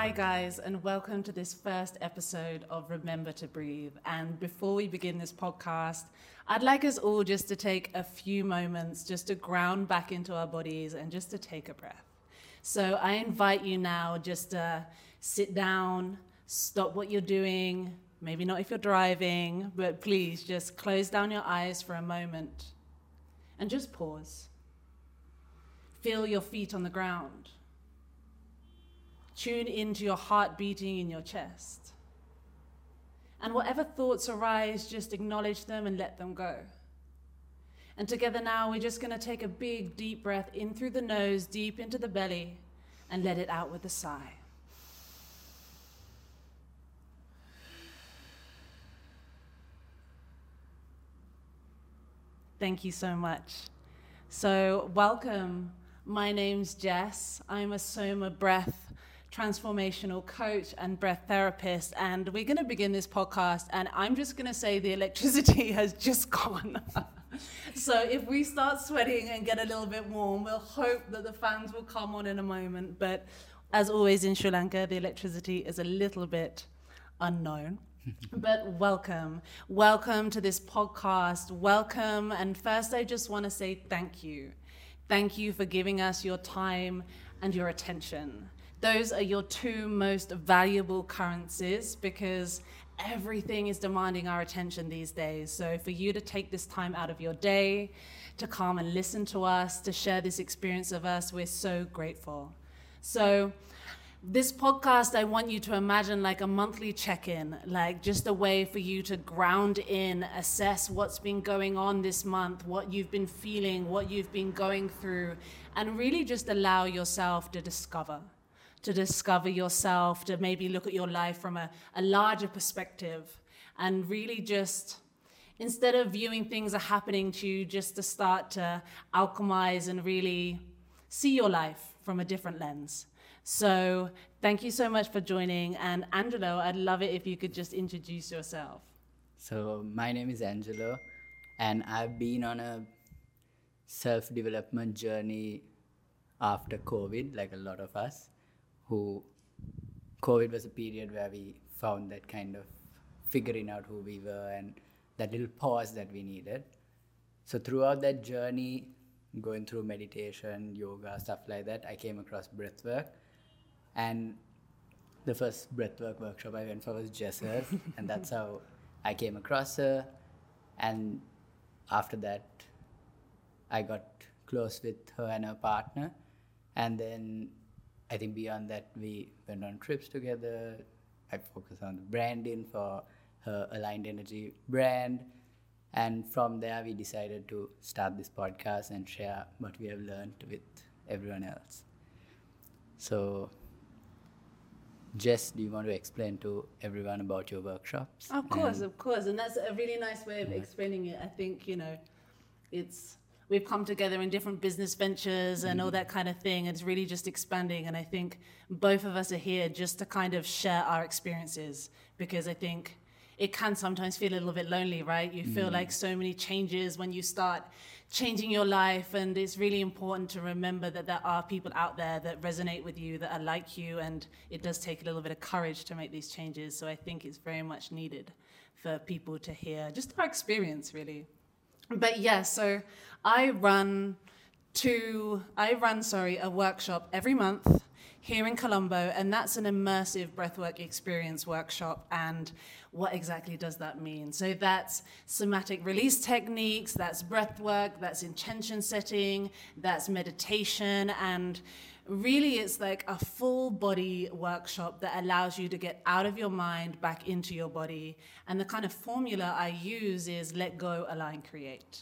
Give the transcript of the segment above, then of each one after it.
Hi, guys, and welcome to this first episode of Remember to Breathe. And before we begin this podcast, I'd like us all just to take a few moments just to ground back into our bodies and just to take a breath. So I invite you now just to sit down, stop what you're doing, maybe not if you're driving, but please just close down your eyes for a moment and just pause. Feel your feet on the ground. Tune into your heart beating in your chest. And whatever thoughts arise, just acknowledge them and let them go. And together now, we're just going to take a big, deep breath in through the nose, deep into the belly, and let it out with a sigh. Thank you so much. So, welcome. My name's Jess. I'm a Soma breath transformational coach and breath therapist. And we're going to begin this podcast. And I'm just going to say the electricity has just gone. so if we start sweating and get a little bit warm, we'll hope that the fans will come on in a moment. But as always in Sri Lanka, the electricity is a little bit unknown. but welcome. Welcome to this podcast. Welcome. And first, I just want to say thank you. Thank you for giving us your time and your attention. Those are your two most valuable currencies because everything is demanding our attention these days. So, for you to take this time out of your day to come and listen to us, to share this experience of us, we're so grateful. So, this podcast, I want you to imagine like a monthly check in, like just a way for you to ground in, assess what's been going on this month, what you've been feeling, what you've been going through, and really just allow yourself to discover to discover yourself, to maybe look at your life from a, a larger perspective, and really just instead of viewing things are happening to you, just to start to alchemize and really see your life from a different lens. So, thank you so much for joining. And Angelo, I'd love it if you could just introduce yourself. So, my name is Angelo, and I've been on a self development journey after COVID, like a lot of us who COVID was a period where we found that kind of figuring out who we were and that little pause that we needed. So throughout that journey, going through meditation, yoga, stuff like that, I came across breathwork. And the first breathwork workshop I went for was Jesser, and that's how I came across her. And after that, I got close with her and her partner. And then I think beyond that, we went on trips together. I focused on the branding for her Aligned Energy brand. And from there, we decided to start this podcast and share what we have learned with everyone else. So, Jess, do you want to explain to everyone about your workshops? Of course, and of course. And that's a really nice way of yeah. explaining it. I think, you know, it's we've come together in different business ventures and all mm. that kind of thing. It's really just expanding. And I think both of us are here just to kind of share our experiences because I think it can sometimes feel a little bit lonely, right? You feel mm. like so many changes when you start changing your life. And it's really important to remember that there are people out there that resonate with you, that are like you. And it does take a little bit of courage to make these changes. So I think it's very much needed for people to hear just our experience, really but yeah, so I run to I run sorry a workshop every month here in Colombo, and that's an immersive breathwork experience workshop. And what exactly does that mean? So that's somatic release techniques, that's breathwork, that's intention setting, that's meditation, and really it's like a full body workshop that allows you to get out of your mind back into your body. And the kind of formula i use is let go align create.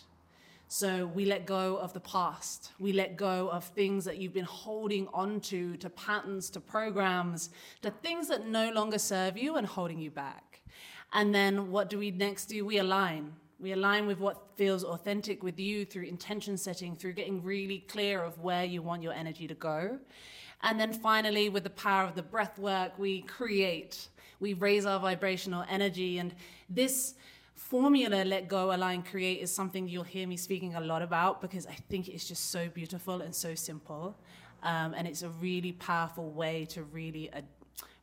So we let go of the past. We let go of things that you've been holding onto to patterns to programs to things that no longer serve you and holding you back. And then what do we next do? We align we align with what feels authentic with you through intention setting, through getting really clear of where you want your energy to go. And then finally, with the power of the breath work, we create, we raise our vibrational energy. And this formula, let go, align, create, is something you'll hear me speaking a lot about because I think it's just so beautiful and so simple. Um, and it's a really powerful way to really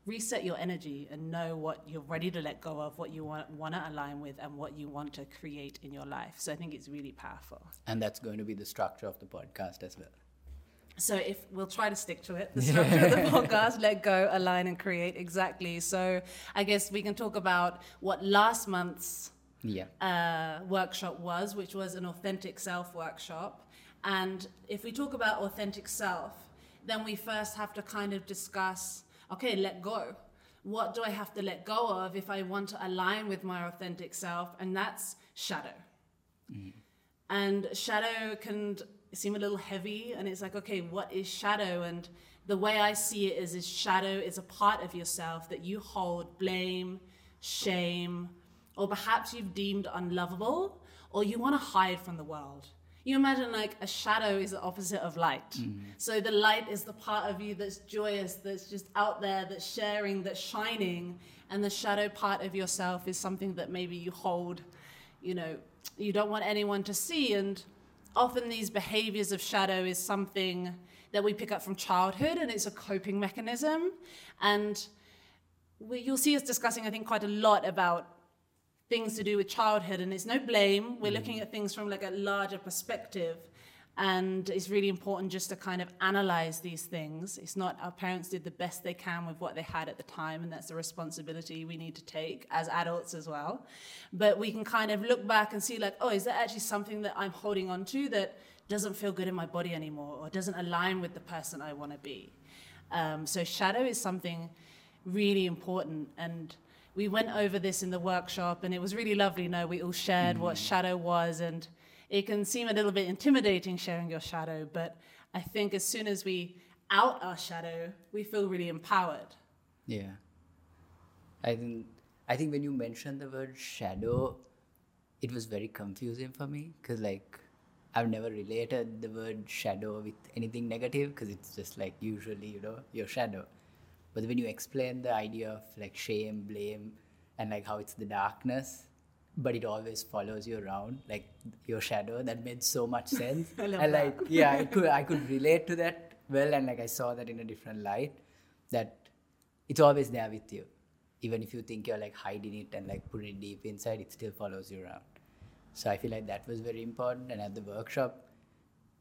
reset your energy and know what you're ready to let go of, what you want, want to align with, and what you want to create in your life. So I think it's really powerful. And that's going to be the structure of the podcast as well. So if we'll try to stick to it, the structure of the podcast, let go, align, and create exactly. So I guess we can talk about what last month's Yeah. uh, workshop was, which was an authentic self workshop. And if we talk about authentic self, then we first have to kind of discuss okay, let go. What do I have to let go of if I want to align with my authentic self? And that's shadow. Mm. And shadow can seem a little heavy, and it's like, okay, what is shadow? And the way I see it is, is shadow is a part of yourself that you hold blame, shame, or perhaps you've deemed unlovable, or you want to hide from the world. You imagine like a shadow is the opposite of light. Mm-hmm. So the light is the part of you that's joyous, that's just out there, that's sharing, that's shining. And the shadow part of yourself is something that maybe you hold, you know, you don't want anyone to see. And often these behaviors of shadow is something that we pick up from childhood and it's a coping mechanism. And we, you'll see us discussing, I think, quite a lot about things to do with childhood and it's no blame. We're looking at things from like a larger perspective and it's really important just to kind of analyze these things. It's not our parents did the best they can with what they had at the time and that's the responsibility we need to take as adults as well. But we can kind of look back and see like oh is that actually something that i'm holding on to that doesn't feel good in my body anymore or doesn't align with the person i want to be? Um, so shadow is something really important and we went over this in the workshop and it was really lovely You know, we all shared what mm. shadow was and it can seem a little bit intimidating sharing your shadow but i think as soon as we out our shadow we feel really empowered Yeah. I think I think when you mentioned the word shadow, it was very confusing for me because like I've never related the word shadow with anything negative because it's just like usually you know your shadow. But when you explain the idea of like shame, blame, and like how it's the darkness, but it always follows you around, like your shadow, that made so much sense. I love and that. like yeah, I could I could relate to that well, and like I saw that in a different light, that it's always there with you. Even if you think you're like hiding it and like putting it deep inside, it still follows you around. So I feel like that was very important. And at the workshop,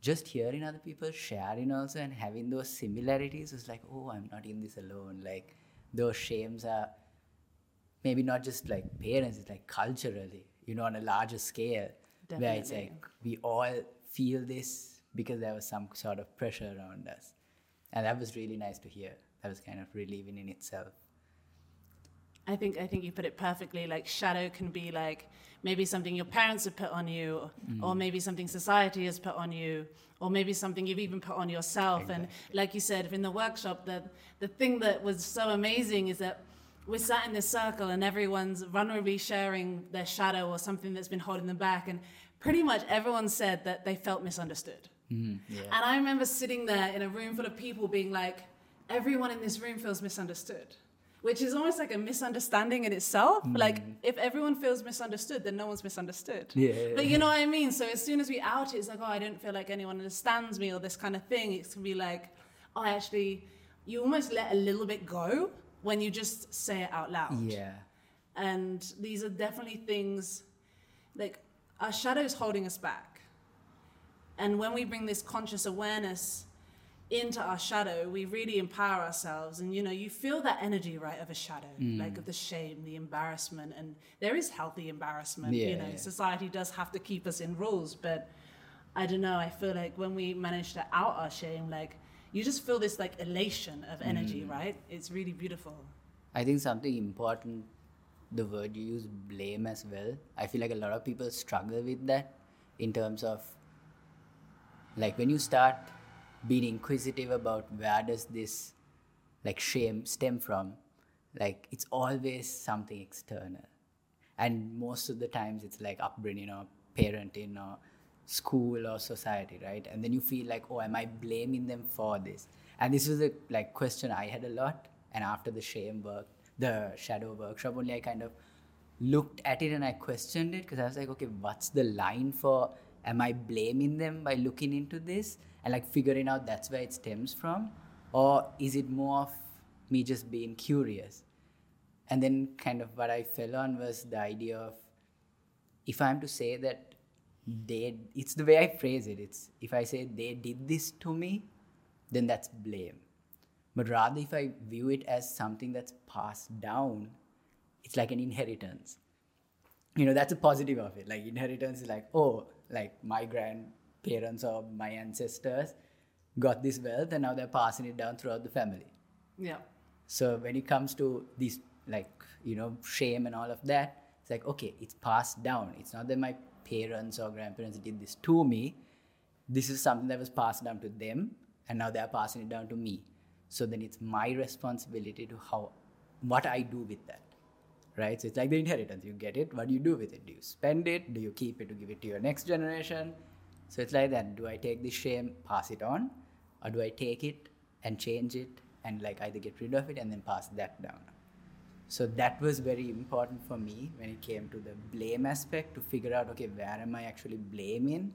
just hearing other people sharing also and having those similarities was like, oh, I'm not in this alone. Like those shames are maybe not just like parents, it's like culturally, you know, on a larger scale, where it's like we all feel this because there was some sort of pressure around us. And that was really nice to hear. That was kind of relieving in itself. I think I think you put it perfectly. Like shadow can be like maybe something your parents have put on you, or maybe something society has put on you, or maybe something you've even put on yourself. And like you said in the workshop, the the thing that was so amazing is that we're sat in this circle and everyone's vulnerably sharing their shadow or something that's been holding them back, and pretty much everyone said that they felt misunderstood. Mm, yeah. And I remember sitting there in a room full of people being like, everyone in this room feels misunderstood, which is almost like a misunderstanding in itself. Mm. Like, if everyone feels misunderstood, then no one's misunderstood. Yeah. But you know what I mean? So as soon as we out it, it's like, oh, I don't feel like anyone understands me or this kind of thing. It can be like, oh, actually, you almost let a little bit go when you just say it out loud. Yeah. And these are definitely things like our shadows holding us back. And when we bring this conscious awareness into our shadow, we really empower ourselves. And you know, you feel that energy, right, of a shadow, mm. like of the shame, the embarrassment. And there is healthy embarrassment. Yeah, you know, yeah. society does have to keep us in rules, but I don't know. I feel like when we manage to out our shame, like you just feel this like elation of energy, mm. right? It's really beautiful. I think something important, the word you use, blame as well. I feel like a lot of people struggle with that in terms of like when you start being inquisitive about where does this like shame stem from, like it's always something external. And most of the times it's like upbringing or parenting or school or society, right? And then you feel like, oh, am I blaming them for this? And this was a like question I had a lot. And after the shame work, the shadow workshop, only I kind of looked at it and I questioned it because I was like, okay, what's the line for am I blaming them by looking into this and like figuring out that's where it stems from? Or is it more of me just being curious. And then, kind of, what I fell on was the idea of if I'm to say that they, it's the way I phrase it. It's if I say they did this to me, then that's blame. But rather, if I view it as something that's passed down, it's like an inheritance. You know, that's a positive of it. Like, inheritance is like, oh, like my grandparents or my ancestors got this wealth and now they're passing it down throughout the family. Yeah. So when it comes to these, like, you know, shame and all of that, it's like, okay, it's passed down. It's not that my parents or grandparents did this to me. This is something that was passed down to them, and now they're passing it down to me. So then it's my responsibility to how, what I do with that, right? So it's like the inheritance. You get it. What do you do with it? Do you spend it? Do you keep it to give it to your next generation? So it's like that. Do I take this shame, pass it on, or do I take it and change it and like either get rid of it and then pass that down? So that was very important for me when it came to the blame aspect to figure out okay, where am I actually blaming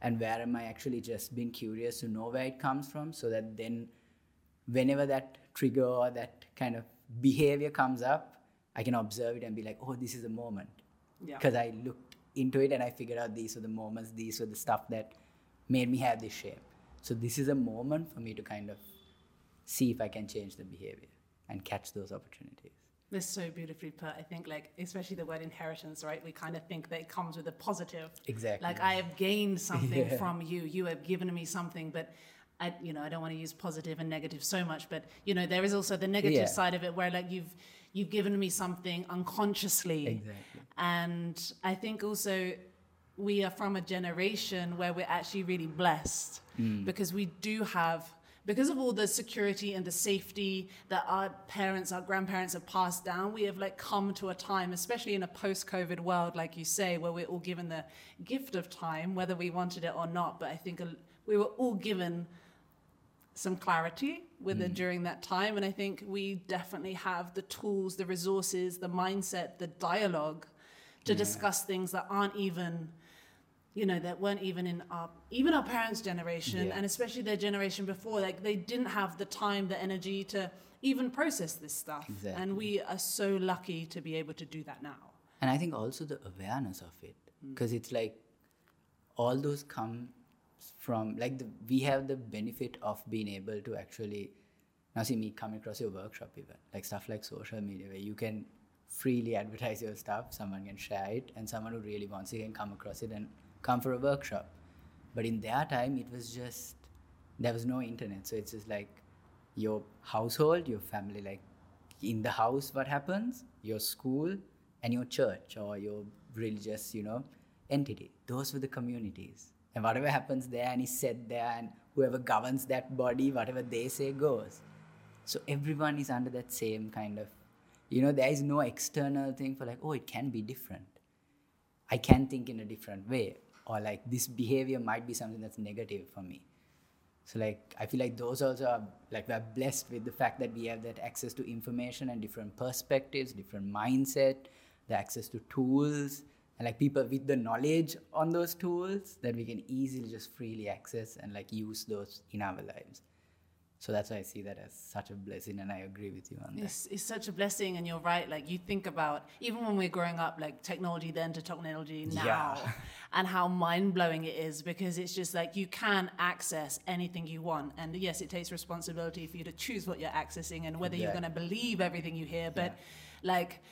and where am I actually just being curious to know where it comes from so that then whenever that trigger or that kind of behavior comes up, I can observe it and be like, oh, this is a moment. Yeah. Because I looked into it and I figured out these were the moments, these were the stuff that made me have this shape. So this is a moment for me to kind of see if I can change the behavior and catch those opportunities. That's so beautifully put. I think, like, especially the word inheritance, right? We kind of think that it comes with a positive. Exactly. Like, I have gained something Yeah. from you. You have given me something, but I, you know, I don't want to use positive and negative so much, but you know, there is also the negative Yeah. side of it where, like, you've you've given me something unconsciously, Exactly. and I think also we are from a generation where we're actually really blessed mm. because we do have because of all the security and the safety that our parents our grandparents have passed down we have like come to a time especially in a post-covid world like you say where we're all given the gift of time whether we wanted it or not. But i think we were all given some clarity with it mm. during that time. And I think we definitely have the tools, the resources, the mindset, the dialogue to discuss things that aren't even, you know, that weren't even in our, even our parents' generation, Yeah. and especially their generation before. Like they didn't have the time, the energy to even process this stuff. Exactly. And we are so lucky to be able to do that now. And I think also the awareness of it, mm. because it's like all those come from like the, we have the benefit of being able to actually now see me come across your workshop even like stuff like social media where you can freely advertise your stuff, someone can share it, and someone who really wants it can come across it and come for a workshop. But in their time, it was just there was no internet, so it's just like your household, your family, like in the house, what happens, your school, and your church or your religious, you know, entity. Those were the communities, and whatever happens there and is said there, and whoever governs that body, whatever they say goes. So everyone is under that same kind of, you know, there is no external thing for like, oh, it can be different. I can think in a different way, or like this behavior might be something that's negative for me. So like I feel like those also are like we're blessed with the fact that we have that access to information and different perspectives, different mindset, the access to tools, and like people with the knowledge on those tools that we can easily just freely access and like use those in our lives. So that's why I see that as such a blessing, and I agree with you on that. It's, it's such a blessing, and you're right. Like you think about even when we're growing up, like technology then to technology now, Yeah. and how mind blowing it is because it's just like you can access anything you want, and yes, it takes responsibility for you to choose what you're accessing and whether you're going to believe everything you hear. But like,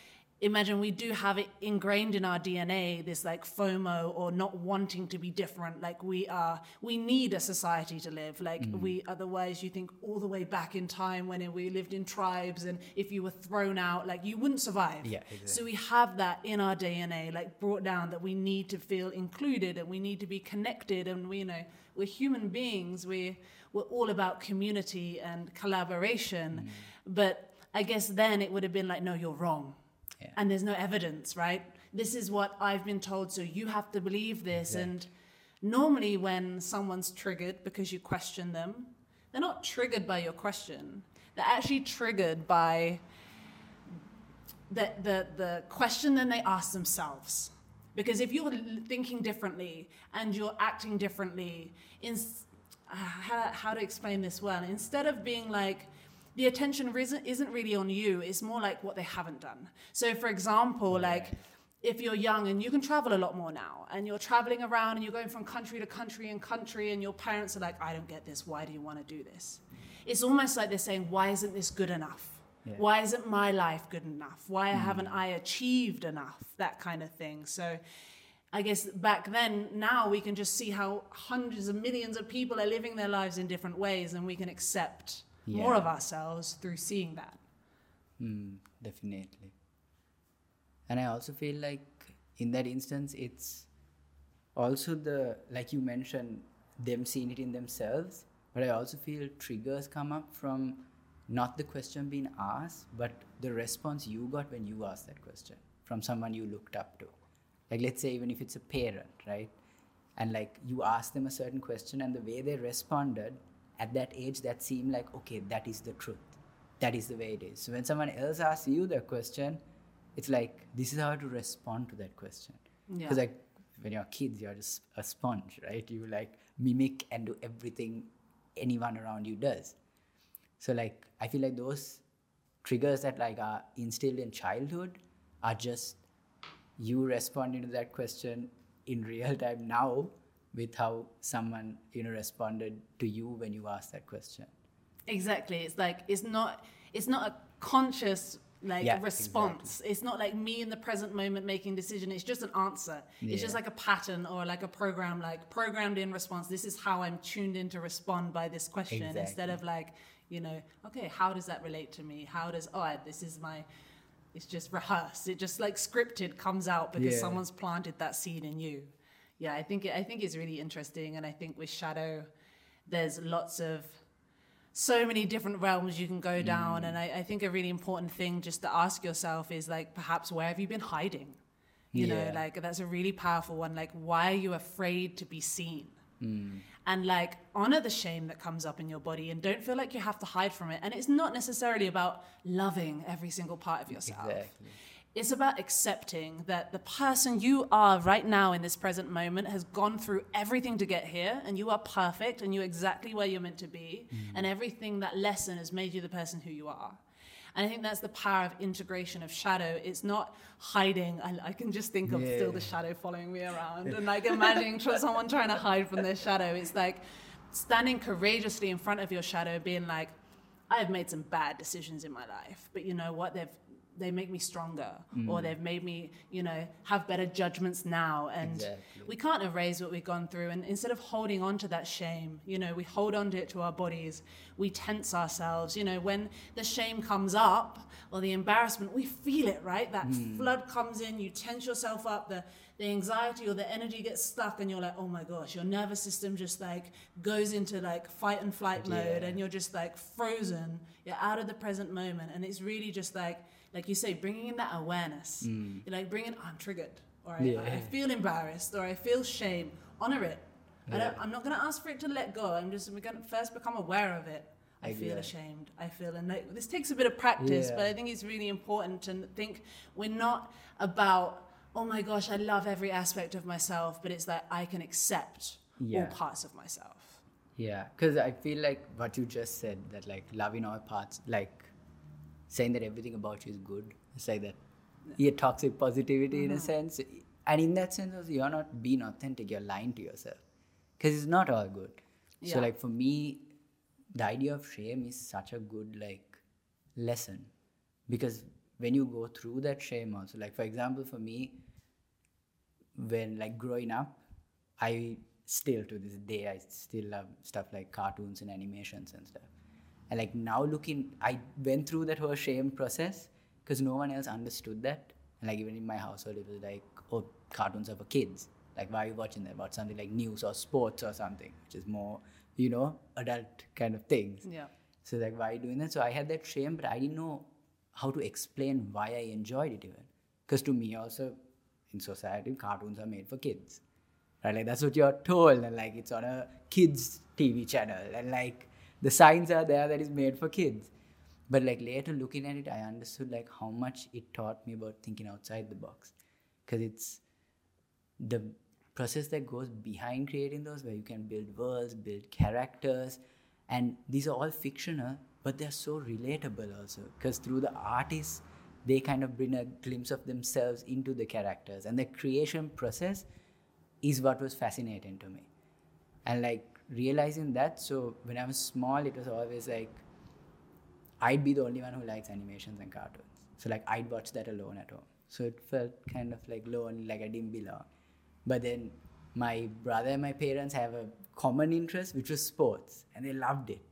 imagine we do have it ingrained in our DNA, this like FOMO or not wanting to be different. Like we are, we need a society to live. Like Mm. we, otherwise you think all the way back in time when we lived in tribes and if you were thrown out, like you wouldn't survive. Yeah, exactly. So we have that in our DNA, like brought down that we need to feel included and we need to be connected and we, you know, we're human beings. We, we're all about community and collaboration. Mm. But I guess then it would have been like, no, you're wrong Yeah. and there's no evidence, right? This is what I've been told, so you have to believe this. And normally, when someone's triggered because you question them, they're not triggered by your question. They're actually triggered by the, the, the question that they ask themselves. Because if you're thinking differently and you're acting differently, in, uh, how, how to explain this well? Instead of being like, the attention isn't, really on you. It's more like what they haven't done. So, for example, like if you're young and you can travel a lot more now and you're traveling around and you're going from country to country and country and your parents are like, I don't get this. Why do you want to do this? It's almost like they're saying, Why isn't this good enough? Yeah. Why isn't my life good enough? Why mm. haven't I achieved enough? That kind of thing. So I guess back then, now we can just see how hundreds of millions of people are living their lives in different ways and we can accept more of ourselves through seeing that. Mm, definitely. And I also feel like in that instance, it's also the, like you mentioned, them seeing it in themselves. But I also feel triggers come up from not the question being asked, but the response you got when you asked that question from someone you looked up to. Like, let's say, even if it's a parent, right? And like you asked them a certain question, and the way they responded at that age, that seemed like, okay, that is the truth that is the way it is. So when someone else asks you the question, it's like this is how to respond to that question. Yeah. Because like when you're kids, you're just a sponge, right? You like mimic and do everything anyone around you does. So like I feel like those triggers that like are instilled in childhood are just you responding to that question in real time now with how someone you know responded to you when you asked that question. Exactly. It's like it's not it's not a conscious like Yeah, response. It's not like me in the present moment making decision. It's just an answer. It's just like a pattern or like a program, like programmed in response. This is how I'm tuned in to respond by this question instead of like, you know, okay, how does that relate to me? How does oh I, this is my it's just rehearsed. It just like scripted comes out because Yeah. someone's planted that seed in you. Yeah, I think I think it's really interesting, and I think with shadow, there's lots of so many different realms you can go down. And mm. I, I think a really important thing just to ask yourself is like, perhaps where have you been hiding? You know, like that's a really powerful one. Like, why are you afraid to be seen? Mm. And like, honor the shame that comes up in your body and don't feel like you have to hide from it. And it's not necessarily about loving every single part of yourself. Exactly. It's about accepting that the person you are right now in this present moment has gone through everything to get here, and you are perfect, and you're exactly where you're meant to be, mm. and everything that lesson has made you the person who you are. And I think that's the power of integration of shadow. It's not hiding. I, I can just think of still the shadow following me around, and like imagining someone trying to hide from their shadow. It's like standing courageously in front of your shadow, being like, I have made some bad decisions in my life, but you know what? They've they make me stronger, or mm. they've made me, you know, have better judgments now. And Exactly. we can't erase what we've gone through. And instead of holding on to that shame, you know, we hold on to it to our bodies. We tense ourselves. You know, when the shame comes up or the embarrassment, we feel it, right? That mm. flood comes in. You tense yourself up. The the anxiety or the energy gets stuck, and you're like, oh my gosh, your nervous system just like goes into like fight and flight mode, and you're just like frozen. You're out of the present moment, and it's really just like, like you say, bringing in that awareness. You're like bringing, I'm triggered, or I, Yeah. I feel embarrassed, or I feel shame. Honor it. I don't, Yeah. I'm not going to ask for it to let go. I'm just we're going to first become aware of it. I feel Exactly. ashamed. I feel, and like, this takes a bit of practice, Yeah. but I think it's really important to think we're not about, oh my gosh, I love every aspect of myself, but it's that I can accept Yeah. all parts of myself. Yeah, because I feel like what you just said that like loving all parts, like saying that everything about you is good. It's like that, yeah, toxic positivity in a mm-hmm. sense. And in that sense, also, you're not being authentic. You're lying to yourself because it's not all good. Yeah. So like for me, the idea of shame is such a good like lesson because when you go through that shame also, like for example, for me, when like growing up, I still to this day I still love stuff like cartoons and animations and stuff. And like now looking, I went through that whole shame process because no one else understood that. And like even in my household, it was like, oh, cartoons are for kids. Like why are you watching that? About something like news or sports or something, which is more, you know, adult kind of things. Yeah. So like why are you doing that? So I had that shame, but I didn't know how to explain why I enjoyed it even. Because to me also, in society, cartoons are made for kids. Right? Like that's what you're told, and like it's on a kids TV channel, and like the signs are there that is made for kids. But like later looking at it, I understood like how much it taught me about thinking outside the box. Because it's the process that goes behind creating those where you can build worlds build characters and these are all fictional but they're so relatable also because through the artists they kind of bring a glimpse of themselves into the characters and the creation process is what was fascinating to me and like realizing that. So when i was small it was always like i'd be the only one who likes animations and cartoons. So like i'd watch that alone at home. So it felt kind of like lonely like i didn't belong. But then my brother and my parents have a common interest which was sports and they loved it.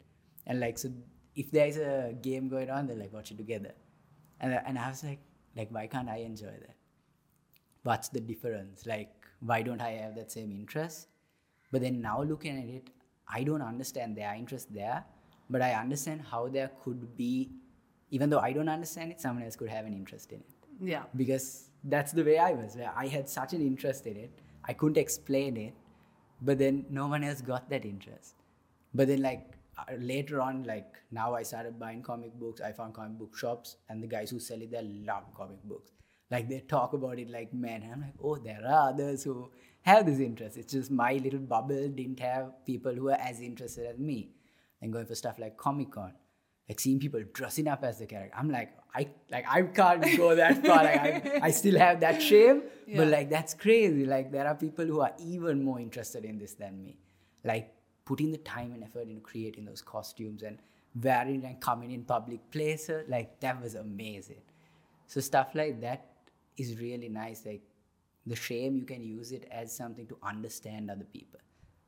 And like so if there's a game going on they're like watch it together. And, and i was like like why can't i enjoy that? What's the difference? Like why don't i have that same interest but then now looking at it i don't understand their interest there but i understand how there could be even though i don't understand it someone else could have an interest in it Yeah. because that's the way I was. Where I had such an interest in it, I couldn't explain it, but then no one else got that interest. But then, like uh, later on, like now I started buying comic books. I found comic book shops, and the guys who sell it, they love comic books. Like they talk about it like man. And I'm like, oh, there are others who have this interest. It's just my little bubble didn't have people who are as interested as me. And going for stuff like Comic Con, like seeing people dressing up as the character. I'm like, I like I can't go that far. Like I, I still have that shame, Yeah. but like that's crazy. Like there are people who are even more interested in this than me. Like putting the time and effort into creating those costumes and wearing and coming in public places. Like that was amazing. So stuff like that is really nice. Like the shame you can use it as something to understand other people.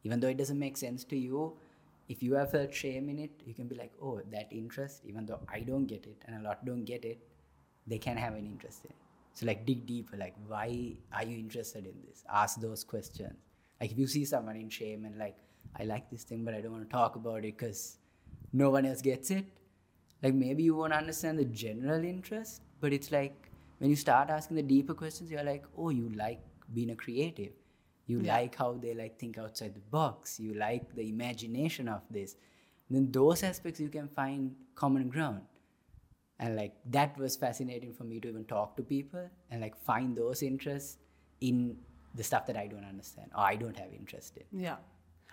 Even though it doesn't make sense to you if you have felt shame in it you can be like oh that interest even though i don't get it and a lot don't get it they can have an interest in it. So like dig deeper like why are you interested in this? Ask those questions. Like if you see someone in shame and like i like this thing but i don't want to talk about it because no one else gets it like maybe you won't understand the general interest but it's like when you start asking the deeper questions you're like oh you like being a creative you Yeah. like how they like think outside the box you like the imagination of this then those aspects you can find common ground and like that was fascinating for me to even talk to people and like find those interests in the stuff that i don't understand or i don't have interest in Yeah.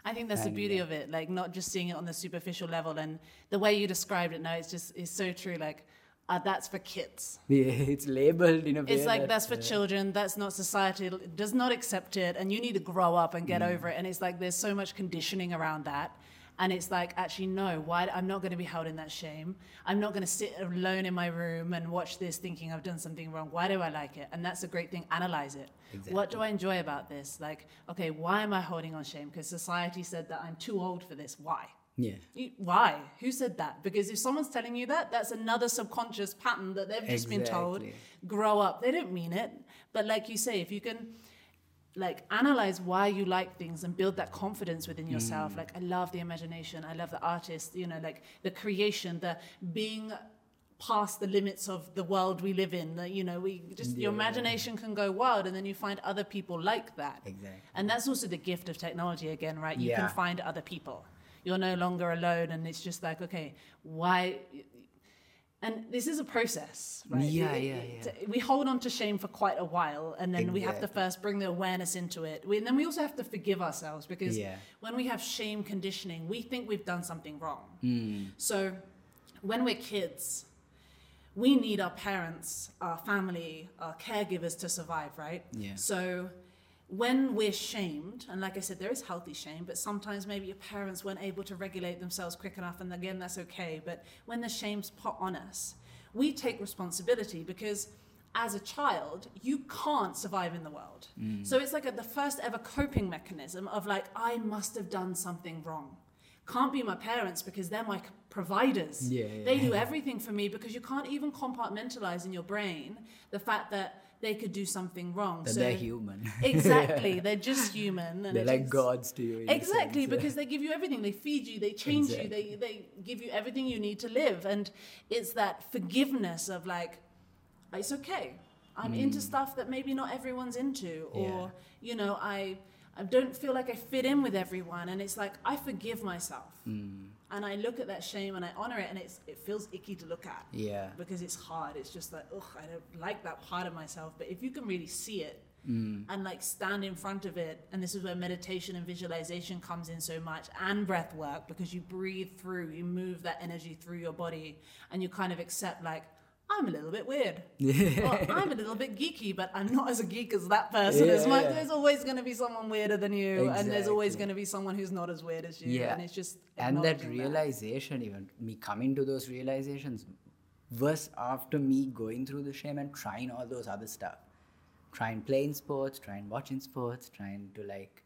I think that's the beauty yeah. of it, like not just seeing it on the superficial level. And the way you described it now, it's just is so true. Like, uh, that's for kids. Yeah, it's labeled in a way It's like that, that's for uh, children. That's not society. It does not accept it, and you need to grow up and get Mm. over it. And it's like there's so much conditioning around that, and it's like actually no. Why I'm not going to be held in that shame. I'm not going to sit alone in my room and watch this thinking I've done something wrong. Why do I like it? And that's a great thing. Analyze it. What do I enjoy about this? Like, okay, why am I holding on shame? Because society said that I'm too old for this. Why? Yeah You- Why? Who said that? Because if someone's telling you that, that's another subconscious pattern that they've just been told. Grow up. They don't mean it. But like you say, if you can like analyze why you like things and build that confidence within yourself. Mm. Like I love the imagination. I love the artist, you know, like the creation, the being past the limits of the world we live in. The, you know, we just your imagination can go wild and then you find other people like that. Exactly. And that's also the gift of technology again, right? You Yeah. can find other people. You're no longer alone, and it's just like, okay, why? And this is a process, right? Yeah, It- yeah, it- We hold on to shame for quite a while, and then we have to first bring the awareness into it. We, and then we also have to forgive ourselves because Yeah. when we have shame conditioning, we think we've done something wrong. Mm. So when we're kids, we need our parents, our family, our caregivers to survive, right? Yeah. So when we're shamed, and like I said, there is healthy shame, but sometimes maybe your parents weren't able to regulate themselves quick enough, and again, that's okay. But when the shame's put on us, we take responsibility because as a child, you can't survive in the world. Mm. So it's like a, the first ever coping mechanism of like, I must have done something wrong. Can't be my parents because they're my providers. Yeah, yeah, They do everything for me because you can't even compartmentalize in your brain the fact that they could do something wrong. That so they're human. exactly, they're just human. And they're like is- gods to you. Exactly, because they give you everything. They feed you, they change you, they, they give you everything you need to live. And it's that forgiveness of like, it's okay. I'm into stuff that maybe not everyone's into. Or, Mm. Yeah. you know, I, I don't feel like I fit in with everyone. And it's like, I forgive myself. Mm. And I look at that shame and I honor it. And it's, it feels icky to look at yeah. because it's hard. It's just like, ugh, I don't like that part of myself. But if you can really see it and like stand in front of it. And this is where meditation and visualization comes in so much and breath work because you breathe through, you move that energy through your body and you kind of accept like, I'm a little bit weird. or I'm a little bit geeky, but I'm not as a geek as that person. much. Yeah. There's always going to be someone weirder than you, and there's always going to be someone who's not as weird as you. Yeah. And it's just and that realization even me coming to those realizations was after me going through the shame and trying all those other stuff trying playing sports trying watching sports trying to like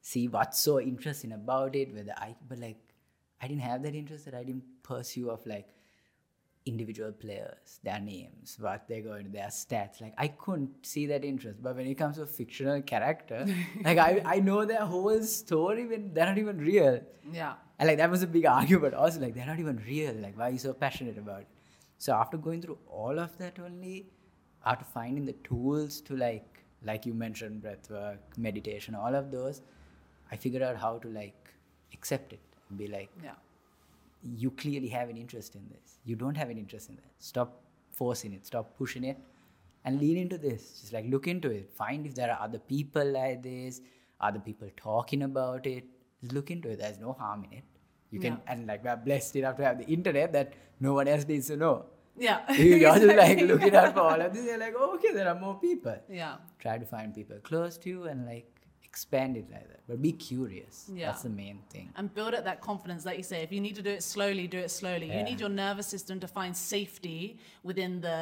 see what's so interesting about it whether i but like i didn't have that interest that i didn't pursue of like individual players, their names, what they're going, their stats. Like I couldn't see that interest. But when it comes to a fictional character, like I, I know their whole story when they're not even real. Yeah. And like that was a big argument. Also, like they're not even real. Like why are you so passionate about it? So after going through all of that only, after finding the tools to like like you mentioned, breath work, meditation, all of those, I figured out how to like accept it and be like, Yeah. You clearly have an interest in this. You don't have an interest in that. Stop forcing it. Stop pushing it, and lean into this. Just like look into it. Find if there are other people like this, other people talking about it. Just look into it. There's no harm in it. You can Yeah. and like we're blessed enough to have the internet that no one else needs to know. Yeah. You just like looking out for all of this. You're like, oh, okay, there are more people. Yeah. Try to find people close to you and like expand it like that. But be curious. Yeah. That's the main thing. and build up that confidence like you say if you need to do it slowly do it slowly you need your nervous system to find safety within the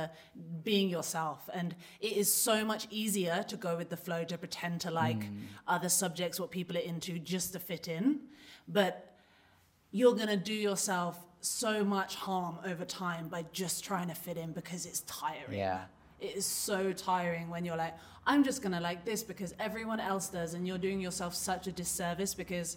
being yourself and it is so much easier to go with the flow to pretend to like Hmm. other subjects what people are into just to fit in but you're going to do yourself so much harm over time by just trying to fit in because it's tiring Yeah. it is so tiring when you're like, I'm just gonna like this because everyone else does, and you're doing yourself such a disservice because,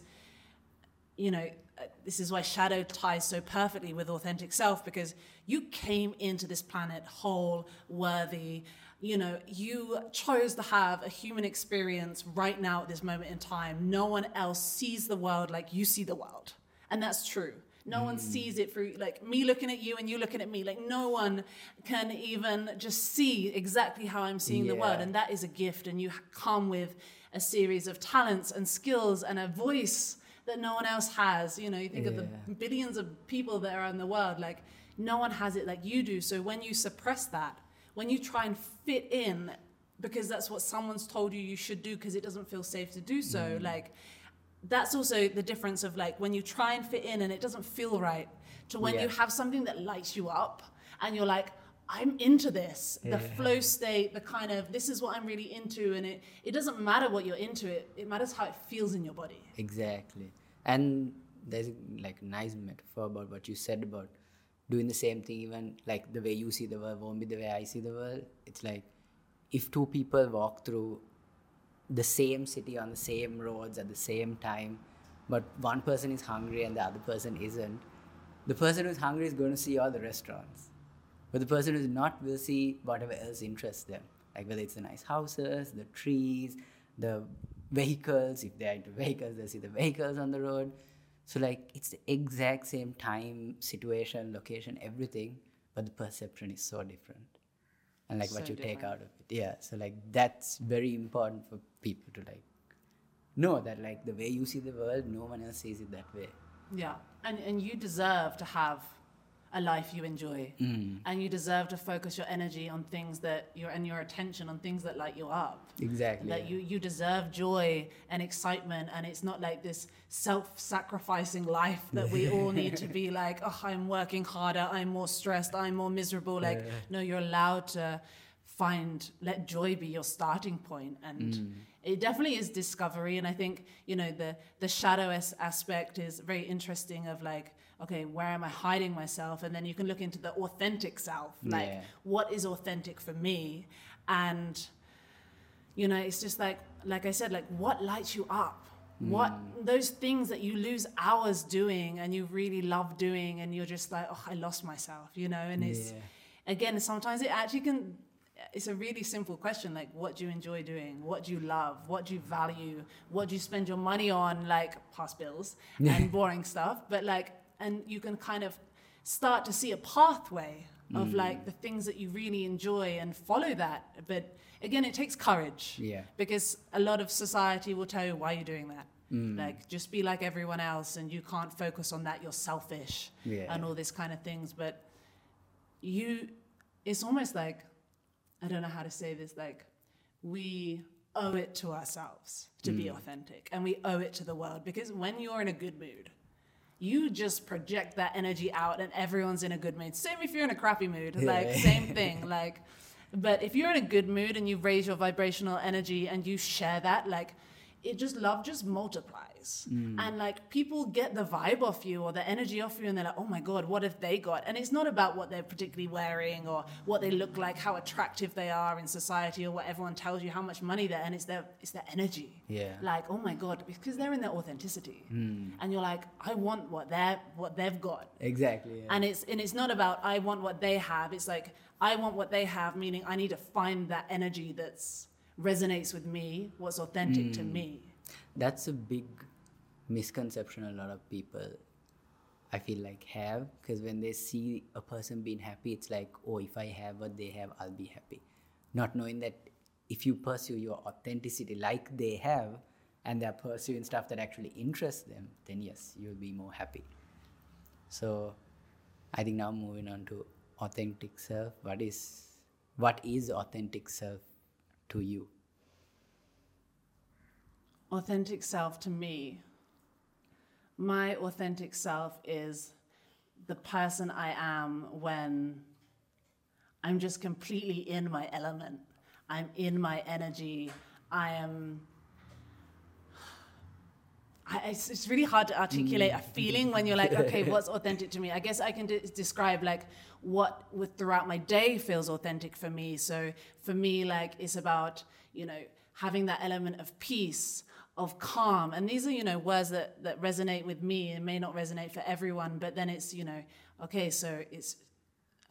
you know, uh, this is why shadow ties so perfectly with authentic self because you came into this planet whole, worthy. You know, you chose to have a human experience right now at this moment in time. No one else sees the world like you see the world. And that's true. No one hmm. sees it through, like me looking at you and you looking at me. Like no one can even just see exactly how I'm seeing the world. And that is a gift. And you come with a series of talents and skills and a voice that no one else has. You know, you think of the billions of people that are in the world, like no one has it like you do. So when you suppress that, when you try and fit in because that's what someone's told you you should do because it doesn't feel safe to do so, hmm. like that's also the difference of like when you try and fit in and it doesn't feel right to when you have something that lights you up and you're like i'm into this the Yeah. flow state the kind of this is what i'm really into and it it doesn't matter what you're into it it matters how it feels in your body Exactly. And there's like a nice metaphor about what you said about doing the same thing, even like the way you see the world won't be the way I see the world. It's like if two people walk through the same city on the same roads at the same time, but one person is hungry and the other person isn't, the person who's hungry is going to see all the restaurants. But the person who's not will see whatever else interests them. Like whether it's the nice houses, the trees, the vehicles. If they're into vehicles, they see the vehicles on the road. So like it's the exact same time, situation, location, everything, but the perception is so different. And like what So you take out of it. Yeah. So like that's very important for people to like know that like the way you see the world, no one else sees it that way. yeah and and you deserve to have a life you enjoy Mm. and you deserve to focus your energy on things that your and your attention on things that light you up Exactly. that you you deserve joy and excitement and it's not like this self-sacrificing life that we all need to be like oh i'm working harder i'm more stressed i'm more miserable like no you're allowed to find let joy be your starting point and it definitely is discovery and i think you know the the shadow aspect is very interesting of like okay where am i hiding myself and then you can look into the authentic self like Yeah. what is authentic for me and you know it's just like like i said like what lights you up what Hmm. those things that you lose hours doing and you really love doing and you're just like oh i lost myself you know and it's Yeah. again sometimes it actually can it's a really simple question like what do you enjoy doing what do you love what do you value what do you spend your money on like past bills and boring stuff but like and you can kind of start to see a pathway of like the things that you really enjoy and follow that. But again, it takes courage. Yeah. Because a lot of society will tell you why you're doing that. Mm. Like just be like everyone else and you can't focus on that, you're selfish Yeah. and all this kind of things. But you it's almost like I don't know how to say this, like we owe it to ourselves to be Mm. authentic and we owe it to the world because when you're in a good mood, you just project that energy out and everyone's in a good mood. Same if you're in a crappy mood, like same thing. Like but if you're in a good mood and you raise your vibrational energy and you share that, like it just love just multiplies. Mm. And like people get the vibe off you or the energy off you and they're like, oh my God, what have they got? And it's not about what they're particularly wearing or what they look like, how attractive they are in society or what everyone tells you, how much money they're and it's their it's their energy. Yeah. Like, oh my God, because they're in their authenticity. Mm. And you're like, I want what they're what they've got Exactly. Yeah. and it's and it's not about I want what they have. It's like I want what they have, meaning I need to find that energy that's resonates with me, what's authentic to hmm. me. That's a big misconception a lot of people I feel like have because when they see a person being happy, it's like, oh, if I have what they have, I'll be happy. Not knowing that if you pursue your authenticity like they have and they're pursuing stuff that actually interests them, then yes, you'll be more happy. So I think now moving on to authentic self, what is what is authentic self to you? Authentic self to me, my authentic self is the person I am when I'm just completely in my element. I'm in my energy. I am. I, it's, it's really hard to articulate a mm. feeling when you're like, okay, what's authentic to me? I guess I can de- describe like what with throughout my day feels authentic for me. So for me, like it's about you know having that element of peace, of calm, and these are you know words that that resonate with me and may not resonate for everyone. But then it's you know okay, so it's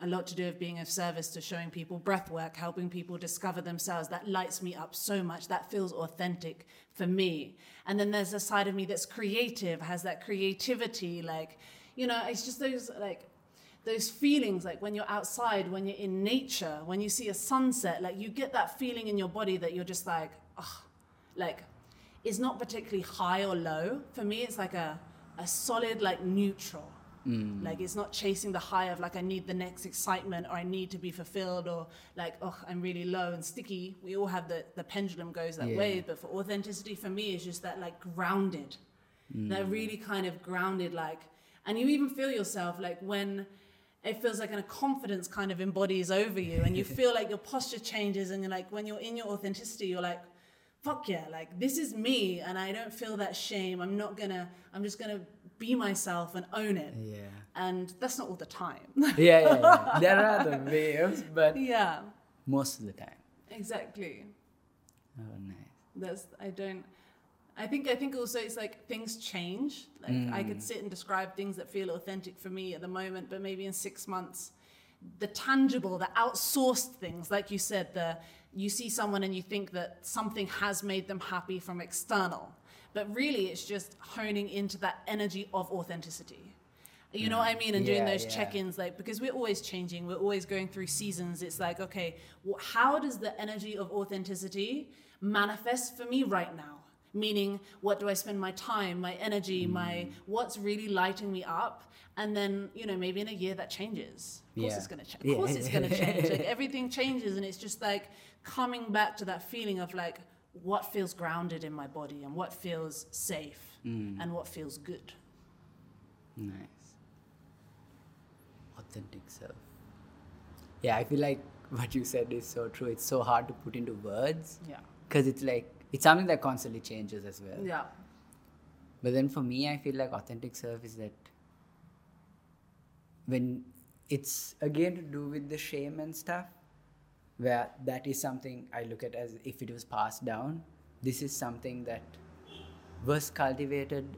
a lot to do with being of service to showing people breath work, helping people discover themselves. That lights me up so much. That feels authentic for me. And then there's a side of me that's creative, has that creativity. Like, you know, it's just those like those feelings like when you're outside, when you're in nature, when you see a sunset, like you get that feeling in your body that you're just like, oh, like it's not particularly high or low. For me, it's like a, a solid, like neutral. Mm. Like it's not chasing the high of like I need the next excitement or I need to be fulfilled or like oh I'm really low and sticky. We all have the the pendulum goes that Yeah. way, but for authenticity for me is just that like grounded, mm. that really kind of grounded like, and you even feel yourself like when it feels like a confidence kind of embodies over you and you feel like your posture changes and you're like when you're in your authenticity you're like fuck yeah like this is me and i don't feel that shame i'm not gonna i'm just gonna be myself and own it Yeah. and that's not all the time yeah, yeah, yeah. There are the waves, but yeah most of the time. exactly Oh, nice. that's i don't i think i think also it's like things change like i could mm. sit and describe things that feel authentic for me at the moment but maybe in six months the tangible the outsourced things like you said the you see someone and you think that something has made them happy from external but really it's just honing into that energy of authenticity you know what I mean? And doing those yeah. check-ins, like because we're always changing, we're always going through seasons. It's like, okay, wh- how does the energy of authenticity manifest for me right now? Meaning, what do I spend my time, my energy, my Mm. what's really lighting me up? And then, you know, maybe in a year that changes. Of course, Yeah. it's gonna change. Yeah. Of course, it's gonna change. Like everything changes, and it's just like coming back to that feeling of like what feels grounded in my body and what feels safe Mm. and what feels good. Nice. Authentic self. Yeah, I feel like what you said is so true. It's so hard to put into words Yeah. because it's like it's something that constantly changes as well. Yeah. But then for me, I feel like authentic self is that when it's again to do with the shame and stuff, where that is something I look at as if it was passed down. This is something that was cultivated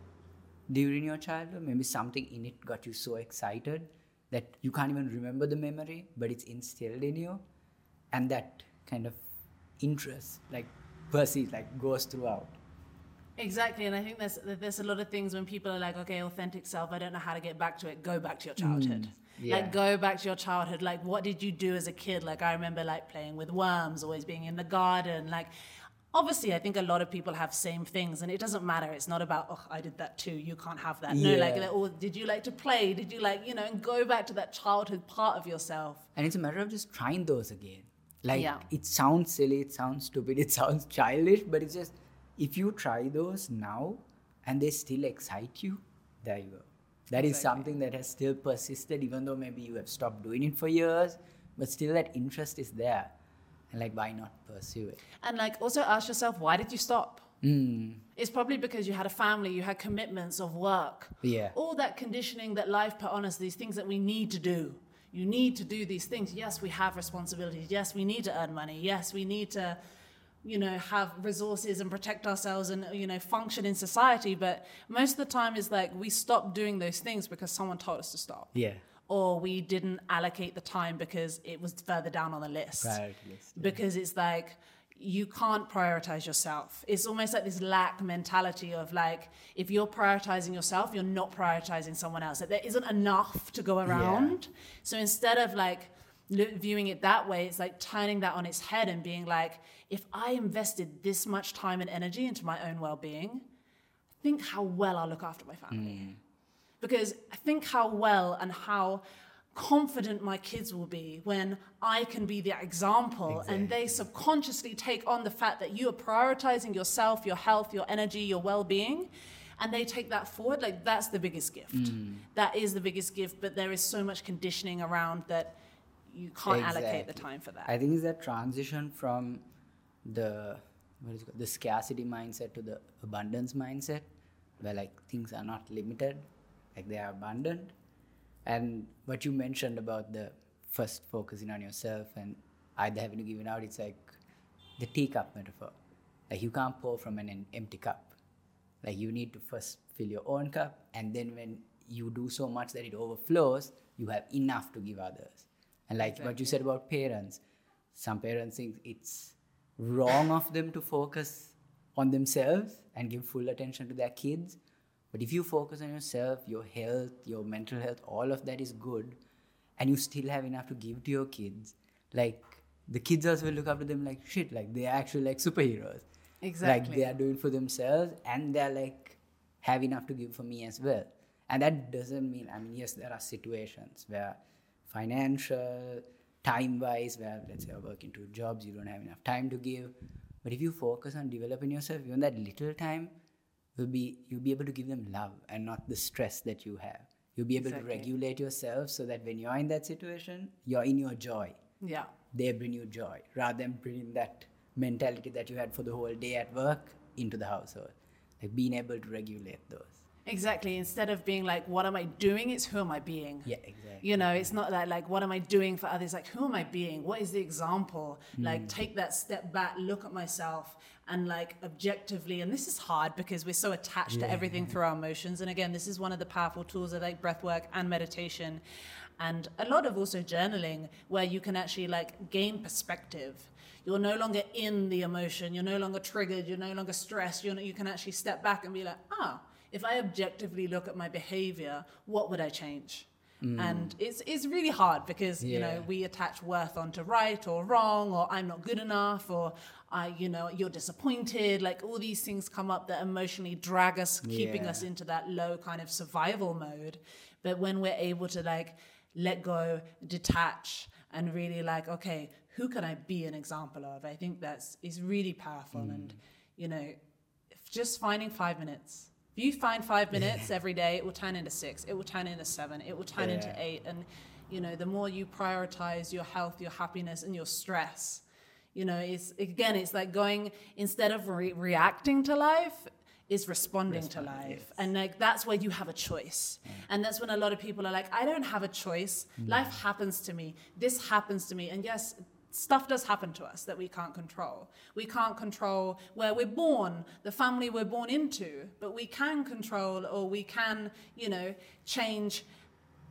during your childhood. Maybe something in it got you so excited that you can't even remember the memory, but it's instilled in you. And that kind of interest, like persists, like goes throughout. Exactly, and I think there's there's a lot of things when people are like, okay, authentic self, I don't know how to get back to it. Go back to your childhood. Mm. Yeah. Like go back to your childhood. Like what did you do as a kid? Like I remember like playing with worms, always being in the garden. Like obviously I think a lot of people have same things and it doesn't matter. It's not about, oh, I did that too. You can't have that. No, like, Yeah. or did you like to play? Did you like, you know, and go back to that childhood part of yourself. And it's a matter of just trying those again. Like Yeah. it sounds silly, it sounds stupid, it sounds childish, but it's just if you try those now and they still excite you, there you go. That is Exactly. something that has still persisted, even though maybe you have stopped doing it for years, but still that interest is there. And like, why not pursue it? And like also ask yourself, why did you stop? Mm, It's probably because you had a family, you had commitments of work. yeah. All that conditioning that life put on us, these things that we need to do. You need to do these things. Yes, we have responsibilities. Yes, we need to earn money. Yes, we need to, you know, have resources and protect ourselves and, you know, function in society. But most of the time is like we stop doing those things because someone told us to stop. Yeah. Or we didn't allocate the time because it was further down on the list list. because it's like you can't prioritize yourself. It's almost like this lack mentality of like if you're prioritizing yourself, you're not prioritizing someone else. That there isn't enough to go around. yeah. So instead of like viewing it that way, it's like turning that on its head and being like, if I invested this much time and energy into my own well-being, think how well I'll look after my family mm. because I think how well and how confident my kids will be when I can be the example and they subconsciously take on the fact that you are prioritizing yourself, your health, your energy, your well being. And they take that forward, like that's the biggest gift. Mm. That is the biggest gift, but there is so much conditioning around that you can't allocate the time for that. I think it's that transition from the what is it called? the scarcity mindset to the abundance mindset, where like things are not limited, like they are abundant. And what you mentioned about the first focusing on yourself and either having to give it out, it's like the teacup metaphor. Like you can't pour from an em- empty cup. Like you need to first fill your own cup, and then when you do so much that it overflows, you have enough to give others. And like what you said about parents, some parents think it's wrong of them to focus on themselves and give full attention to their kids. But if you focus on yourself, your health, your mental health, all of that is good, and you still have enough to give to your kids, like the kids also will look up to them like shit, like they're actually like superheroes. Exactly. Like they are doing for themselves and they're like have enough to give for me as well. And that doesn't mean I mean yes, there are situations where financial, time wise, where let's say you're working two jobs, you don't have enough time to give. But if you focus on developing yourself, even that little time will be you'll be able to give them love and not the stress that you have. You'll be able Exactly. to regulate yourself so that when you're in that situation, you're in your joy yeah. they bring you joy rather than bringing that mentality that you had for the whole day at work into the household. Like being able to regulate those. Exactly. Instead of being like, what am I doing? It's who am I being? Yeah, exactly. You know, it's not that like, what am I doing for others? Like, who am I being? What is the example? Like, take that step back, look at myself, and like objectively. And this is hard because we're so attached to everything through our emotions. And again, this is one of the powerful tools of like breath work and meditation, and a lot of also journaling, where you can actually like gain perspective. You're no longer in the emotion. You're no longer triggered. You're no longer stressed. You're, you can actually step back and be like, ah, if I objectively look at my behavior, what would I change? Mm. And it's, it's really hard because, you know, we attach worth onto right or wrong or I'm not good enough or I, you know, you're disappointed. Like all these things come up that emotionally drag us, keeping Yeah. us into that low kind of survival mode. But when we're able to like let go, detach, and really like, okay, who can I be an example of? I think that's is really powerful. Mm. And you know, just finding five minutes. If you find five minutes every day, it will turn into six. It will turn into seven. It will turn into eight. And you know, the more you prioritize your health, your happiness, and your stress, you know, it's again, it's like going instead of re- reacting to life, is responding to life. yes. And like that's where you have a choice. And that's when a lot of people are like, I don't have a choice. Mm. Life happens to me. This happens to me. And yes, stuff does happen to us that we can't control. We can't control where we're born, the family we're born into, but we can control or we can, you know, change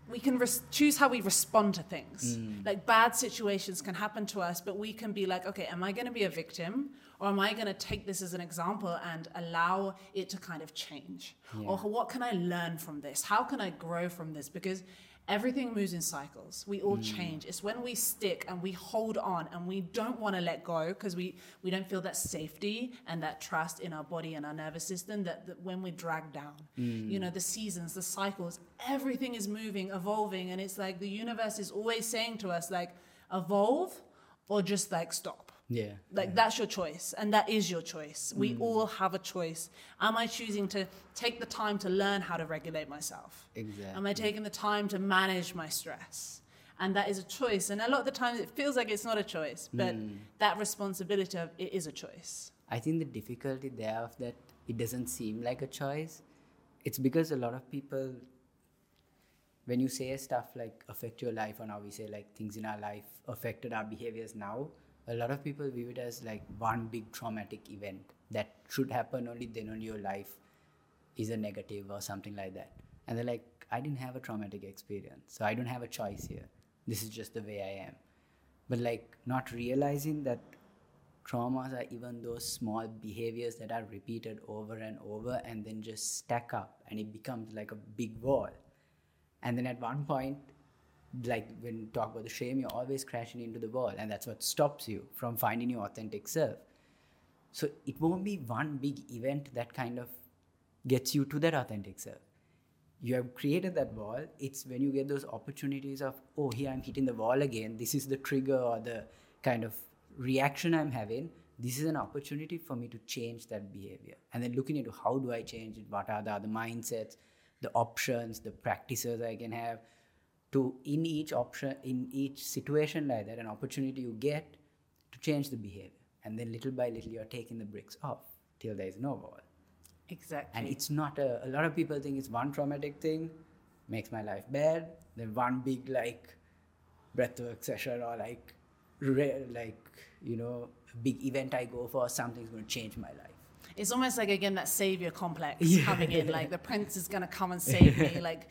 we can res- choose how we respond to things. Mm. Like bad situations can happen to us, but we can be like, okay, am I going to be a victim or am I going to take this as an example and allow it to kind of change? Or what can I learn from this? How can I grow from this? Because everything moves in cycles. We all hmm. change. It's when we stick and we hold on and we don't want to let go because we, we don't feel that safety and that trust in our body and our nervous system that, that when we're dragged down, hmm. you know, the seasons, the cycles, everything is moving, evolving. And it's like the universe is always saying to us, like, evolve or just like stop. Yeah. Like that's your choice, and that is your choice. We mm. all have a choice. Am I choosing to take the time to learn how to regulate myself? Exactly. Am I taking the time to manage my stress? And that is a choice. And a lot of the times it feels like it's not a choice, but mm. that responsibility of it is a choice. I think the difficulty there of that it doesn't seem like a choice. It's because a lot of people, when you say stuff like affect your life, or now we say like things in our life affected our behaviors now, a lot of people view it as like one big traumatic event that should happen only then only your life is a negative or something like that. And they're like, I didn't have a traumatic experience, so I don't have a choice here. This is just the way I am. But like not realizing that traumas are even those small behaviors that are repeated over and over and then just stack up and it becomes like a big wall. And then at one point, like when talk about the shame, you're always crashing into the wall, and that's what stops you from finding your authentic self. So it won't be one big event that kind of gets you to that authentic self. You have created that wall. It's when you get those opportunities of, oh, here I'm hitting the wall again. This is the trigger or the kind of reaction I'm having. This is an opportunity for me to change that behavior. And then looking into how do I change it? What are the other mindsets, the options, the practices I can have to in each option, in each situation like that, an opportunity you get to change the behavior. And then little by little, you're taking the bricks off till there is no wall. Exactly. And it's not a, a lot of people think it's one traumatic thing makes my life bad, then one big like breathwork session or like re- like you know a big event I go for, something's going to change my life. it's almost like again that savior complex Yeah. coming in like the prince is going to come and save me like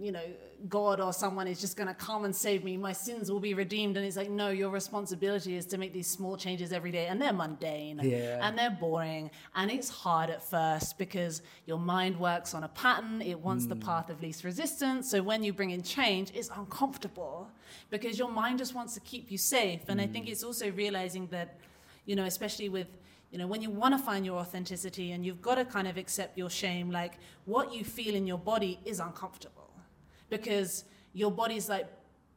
you know god or someone is just going to come and save me. My sins will be redeemed. And it's like no your responsibility is to make these small changes every day. And they're mundane. Yeah. and they're boring. And it's hard at first because your mind works on a pattern. It wants Hmm. the path of least resistance. So when you bring in change it's uncomfortable because your mind just wants to keep you safe. And i Hmm. think it's also realizing that you know especially with you know when you want to find your authenticity and you've got to kind of accept your shame like what you feel in your body is uncomfortable because your body's like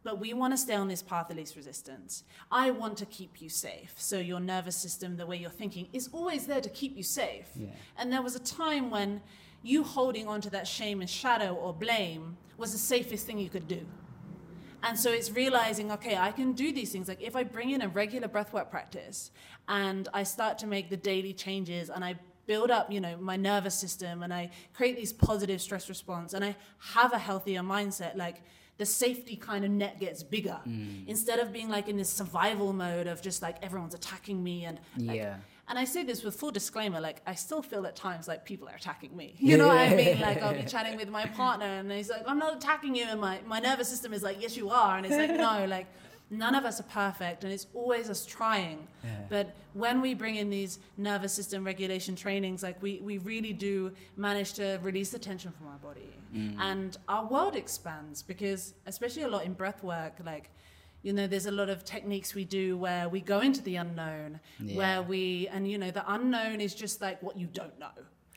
but we want to stay on this path of least resistance i want to keep you safe so your nervous system the way you're thinking is always there to keep you safe Yeah. and there was a time when you holding on to that shame and shadow or blame was the safest thing you could do and so it's realizing, okay, I can do these things. Like if I bring in a regular breathwork practice and I start to make the daily changes and I build up, you know, my nervous system and I create these positive stress response and I have a healthier mindset, like the safety kind of net gets bigger. Mm. Instead of being like in this survival mode of just like everyone's attacking me and like, Yeah. and I say this with full disclaimer, like I still feel at times like people are attacking me. You know what I mean? Like I'll be chatting with my partner and he's like, I'm not attacking you. And my, my nervous system is like, yes, you are. And it's like, no, like none of us are perfect and it's always us trying. Yeah. But when we bring in these nervous system regulation trainings, like we, we really do manage to release the tension from our body. Mm. And our world expands because especially a lot in breath work, like you know there's a lot of techniques we do where we go into the unknown Yeah. where we and you know the unknown is just like what you don't know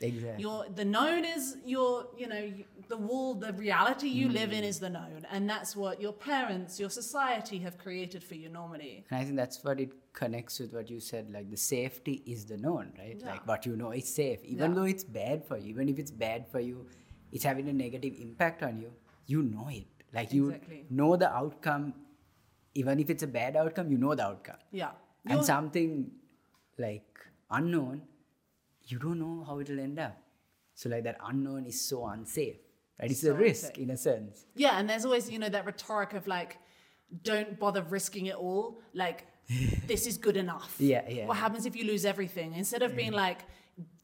Exactly. your the known is your you know the wall the reality you live Mm. in is the known and that's what your parents your society have created for you normally And I think that's what it connects with what you said. Like the safety is the known, right? Yeah. Like what you know is safe. Even Yeah. though it's bad for you, even if it's bad for you, it's having a negative impact on you, you know it. Like you Exactly. know the outcome. Even if it's a bad outcome, you know the outcome. yeah And Your- something like unknown, you don't know how it'll end up. So like that unknown is so unsafe. Right? It's a risk unsafe. in a sense. Yeah, and there's always, you know, that rhetoric of like, don't bother risking it all. Like, this is good enough. Yeah, yeah. What happens if you lose everything? Instead of being mm. like,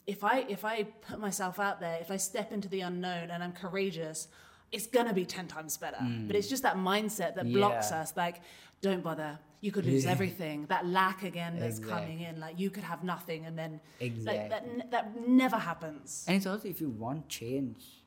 if I if I put myself out there, if I step into the unknown and I'm courageous, it's gonna be ten times better. Mm. But it's just that mindset that blocks Yeah. us. Like, don't bother. You could lose Yeah. everything. That lack again that's Exactly. coming in. Like you could have nothing, and then like that n- that never happens. And it's also if you want change,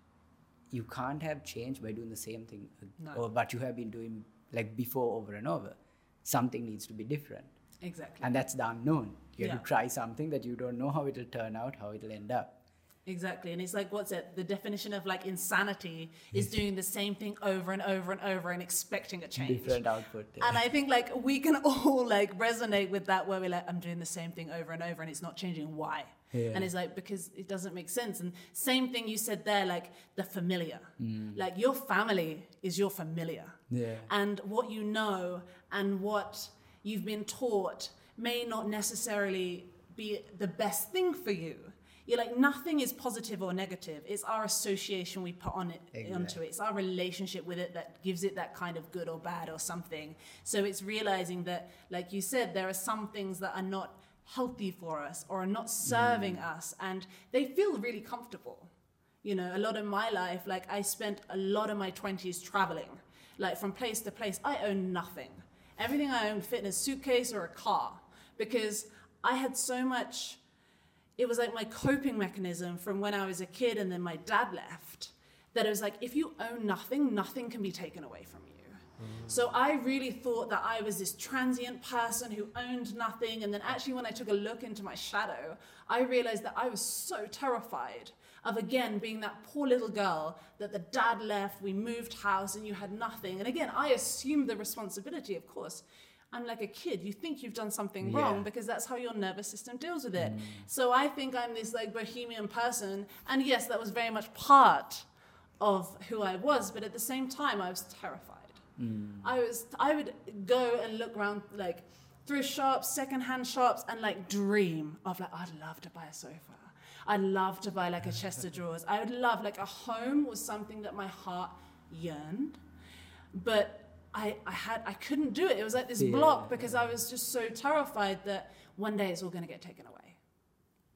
you can't have change by doing the same thing No. or what you have been doing like before over and over. Something needs to be different. Exactly. And that's the unknown. You have Yeah. to try something that you don't know how it'll turn out, how it'll end up. Exactly. And it's like, what's it? The definition of like insanity is doing the same thing over and over and over and expecting a change. Different output. yeah. And I think like we can all like resonate with that where we're like, I'm doing the same thing over and over and it's not changing. Why? Yeah. And it's like, because it doesn't make sense. And same thing you said there, like the familiar. Mm. Like your family is your familiar. Yeah. And what you know and what you've been taught may not necessarily be the best thing for you. You're like nothing is positive or negative. It's our association we put on it onto it. It's our relationship with it that gives it that kind of good or bad or something. So it's realizing that, like you said, there are some things that are not healthy for us or are not serving mm. us, and they feel really comfortable. You know, a lot of my life, like I spent a lot of my twenties traveling, like from place to place. I own nothing. Everything I own fit in a suitcase or a car because I had so much it was like my coping mechanism from when I was a kid and then my dad left. That it was like, if you own nothing, nothing can be taken away from you. Mm. So I really thought that I was this transient person who owned nothing. And then actually, when I took a look into my shadow, I realized that I was so terrified of again being that poor little girl that the dad left, we moved house, and you had nothing. And again, I assumed the responsibility, of course. I'm like a kid. You think you've done something wrong because that's how your nervous system deals with it. Mm. So I think I'm this like bohemian person. And yes, that was very much part of who I was, but at the same time, I was terrified. Mm. I was I would go and look around like thrift shops, secondhand shops, and like dream of like I'd love to buy a sofa. I'd love to buy like a chest of drawers. I would love like a home was something that my heart yearned, but I I had I couldn't do it. It was like this Yeah. block because I was just so terrified that one day it's all going to get taken away.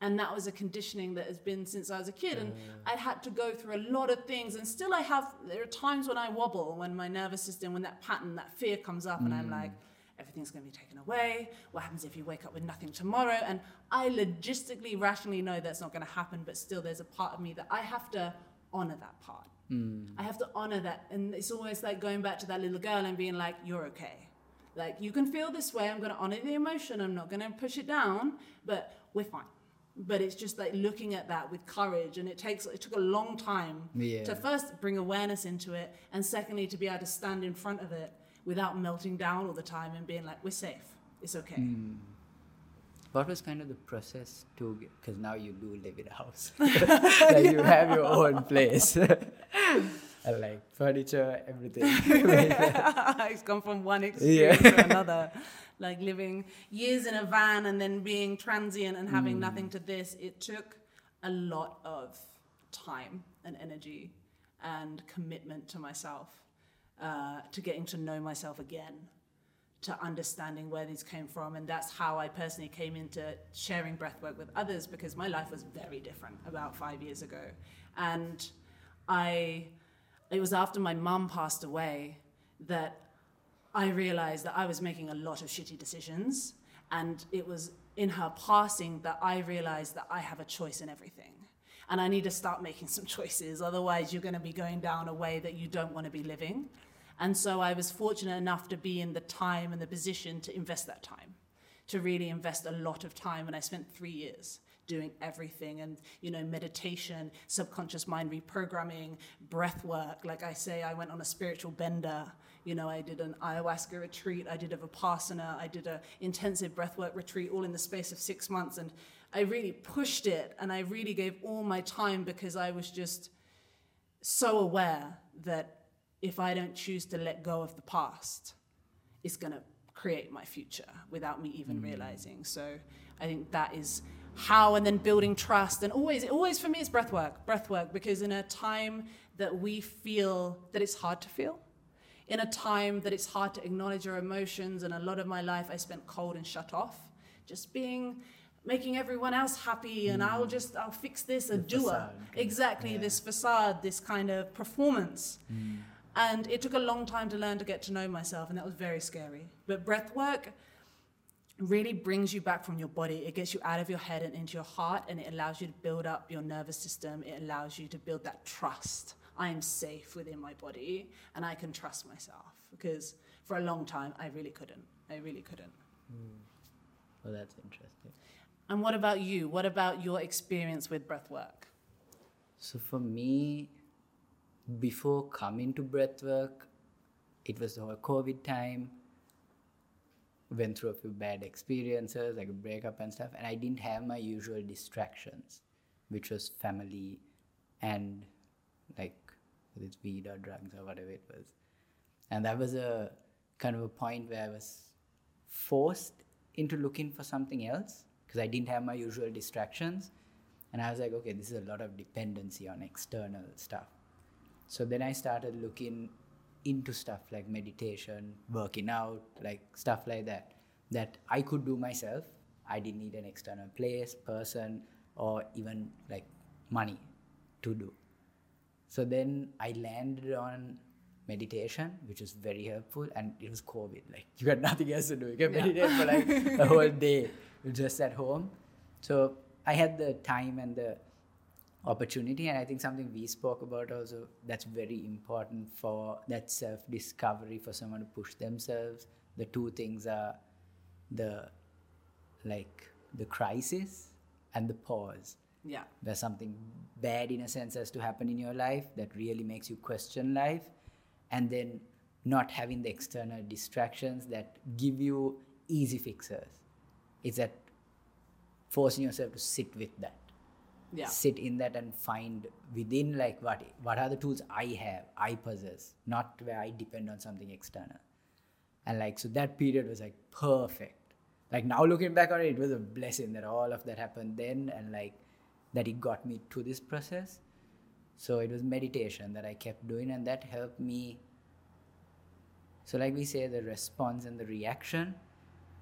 And that was a conditioning that has been since I was a kid. And I had to go through a lot of things. And still, I have, there are times when I wobble, when my nervous system, when that pattern, that fear comes up, and I'm mm. like, everything's going to be taken away. What happens if you wake up with nothing tomorrow? And I logistically, rationally know that's not going to happen. But still, there's a part of me that I have to honor that part. Mm. I have to honor that. And it's always like going back to that little girl and being like, you're okay. Like, you can feel this way. I'm going to honor the emotion. I'm not going to push it down, but we're fine. But it's just like looking at that with courage. And it takes, it took a long time Yeah. to first bring awareness into it. And secondly, to be able to stand in front of it without melting down all the time and being like, we're safe. It's okay. Mm. What was kind of the process to because now you do live in a house, like you have your own place, and like furniture, everything. it's gone from one extreme to another. Like living years in a van and then being transient and having nothing to this. It took a lot of time and energy and commitment to myself, uh, to getting to know myself again, to understanding where these came from. And that's how I personally came into sharing breathwork with others because my life was very different about five years ago. And I, it was after my mum passed away that I realized that I was making a lot of shitty decisions. And it was in her passing that I realized that I have a choice in everything. And I need to start making some choices. Otherwise, you're going to be going down a way that you don't want to be living. And so I was fortunate enough to be in the time and the position to invest that time, to really invest a lot of time. And I spent three years doing everything and you know meditation subconscious mind reprogramming breath work. Like i say i went on a spiritual bender. You know i did an ayahuasca retreat. I did a vipassana. I did a intensive breathwork retreat all in the space of six months. And i really pushed it. And i really gave all my time because i was just so aware that if i don't choose to let go of the past it's going to create my future without me even hmm. realizing. So I think that is how, and then building trust, and always, always for me, it's breath work, breath work, because in a time that we feel that it's hard to feel, in a time that it's hard to acknowledge our emotions, and a lot of my life I spent cold and shut off, just being. Making everyone else happy, and I'll hmm. just I'll fix this, a The doer. facade, Exactly, yeah. this facade, this kind of performance. Hmm. And it took a long time to learn to get to know myself, and that was very scary. But breath work really brings you back from your body. It gets you out of your head and into your heart, and it allows you to build up your nervous system. It allows you to build that trust I am safe within my body and I can trust myself. Because for a long time, I really couldn't. I really couldn't. Hmm. Well, that's interesting. And what about you? What about your experience with breath work? So for me, before coming to breathwork, it was the whole COVID time. Went through a few bad experiences, like a breakup and stuff, and I didn't have my usual distractions, which was family and like it's weed or drugs or whatever it was. And that was a kind of a point where I was forced into looking for something else because I didn't have my usual distractions. And I was like, okay, this is a lot of dependency on external stuff. So then I started looking into stuff like meditation, working out, like stuff like that, that I could do myself. I didn't need an external place, person, or even like money to do. So then I landed on meditation, which was very helpful, and it was COVID. Like you got nothing else to do. You can Yeah. meditate for like a whole day, just at home. So I had the time and the opportunity, and I think something we spoke about also that's very important for that self discovery for someone to push themselves. The two things are the like the crisis and the pause Yeah. where something bad in a sense has to happen in your life that really makes you question life and then not having the external distractions that give you easy fixes it's that forcing yourself to sit with that Yeah. sit in that and find within like what what are the tools i have i possess not where i depend on something external. And like so that period was like perfect. Like now looking back on it it was a blessing that all of that happened then and like that it got me to this process. So it was meditation that i kept doing and that helped me so like we say the response and the reaction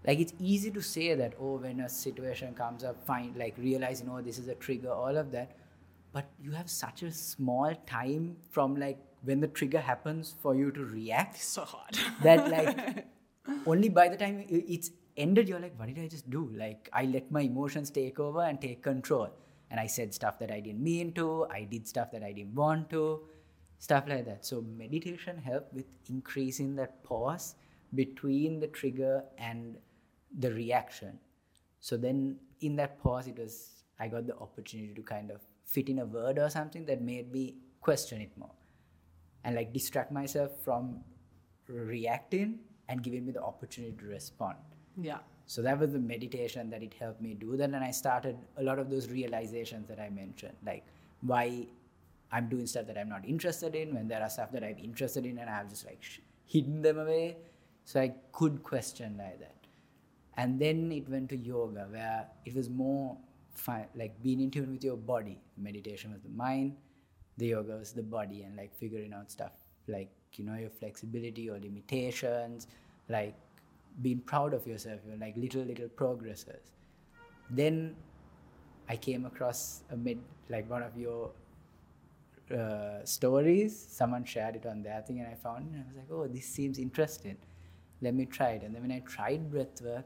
like it's easy to say that oh when a situation comes up find like realizing oh this is a trigger all of that. But you have such a small time from like when the trigger happens for you to react It's so hard. that like only by the time it's ended you're like what did i just do? Like i let my emotions take over and take control. And i said stuff that i didn't mean to. I did stuff that i didn't want to. Stuff like that. So meditation helped with increasing that pause between the trigger and the reaction so then in that pause it was i got the opportunity to kind of fit in a word or something that made me question it more and like distract myself from reacting and giving me the opportunity to respond. yeah. So that was the meditation that it helped me do that. And I started a lot of those realizations that I mentioned, like why I'm doing stuff that I'm not interested in, when there are stuff that I'm interested in and I've just like sh- hidden them away. So I could question like that. And then it went to yoga, where it was more fi- like being in tune with your body. Meditation was the mind, the yoga was the body, and like figuring out stuff like, you know, your flexibility, your limitations, like being proud of yourself, your like little, little progresses. Then I came across a mid, like one of your uh, stories. Someone shared it on their thing, and I found it. And I was like, oh, this seems interesting. Let me try it. And then when I tried breathwork,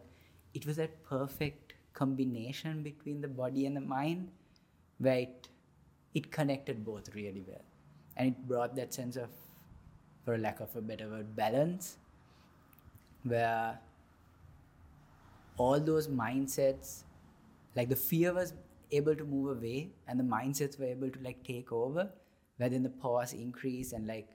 it was that perfect combination between the body and the mind, where it it connected both really well, and it brought that sense of, for lack of a better word, balance, where all those mindsets like the fear was able to move away and the mindsets were able to like take over where then the pause increased and like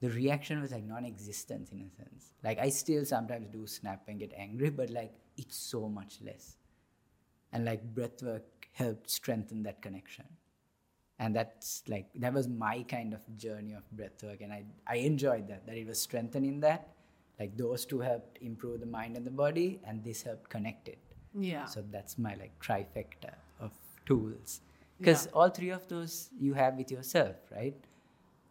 the reaction was like non-existent in a sense. Like i still sometimes do snap and get angry but like it's so much less. And like breathwork helped strengthen that connection. And that's like that was my kind of journey of breathwork and i i enjoyed that that it was strengthening that. Like those two helped improve the mind and the body and this helped connect it. Yeah. so that's my like trifecta of tools. Because all three of those you have with yourself right?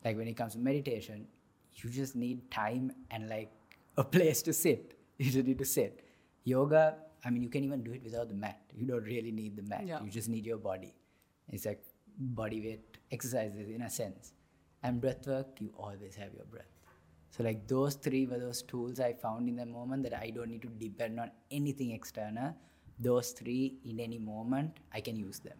Like when it comes to meditation you just need time and like a place to sit. You just need to sit yoga i mean you can even do it without the mat you don't really need the mat Yeah. you just need your body it's like body weight exercises in a sense and breath work you always have your breath so like those three were those tools I found in the moment that I don't need to depend on anything external. Those three in any moment I can use them.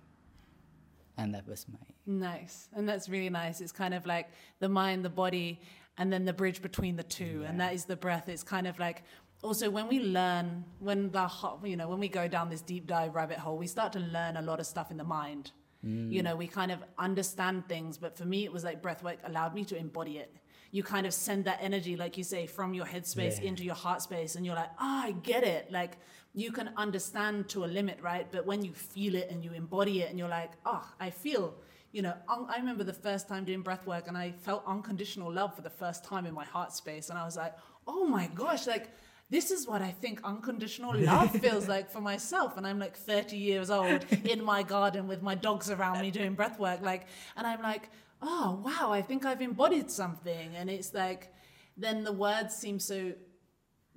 and that was my Nice. And that's really nice. It's kind of like the mind, the body, and then the bridge between the two. And that is the breath. It's kind of like also when we learn, when the, you know, when we go down this deep dive rabbit hole, we start to learn a lot of stuff in the mind. You know, we kind of understand things. But for me, it was like breath work allowed me to embody it. You kind of send that energy, like you say, from your headspace Yeah. into your heart space. And you're like, ah, I get it. Like you can understand to a limit, right? But when you feel it and you embody it and you're like, oh, I feel you know, un- I remember the first time doing breath work and I felt unconditional love for the first time in my heart space. And I was like, oh my gosh, like, this is what I think unconditional love feels like for myself. And I'm like 30 years old in my garden with my dogs around me doing breath work. Like, and I'm like, oh, wow, I think I've embodied something. And it's like, then the words seem so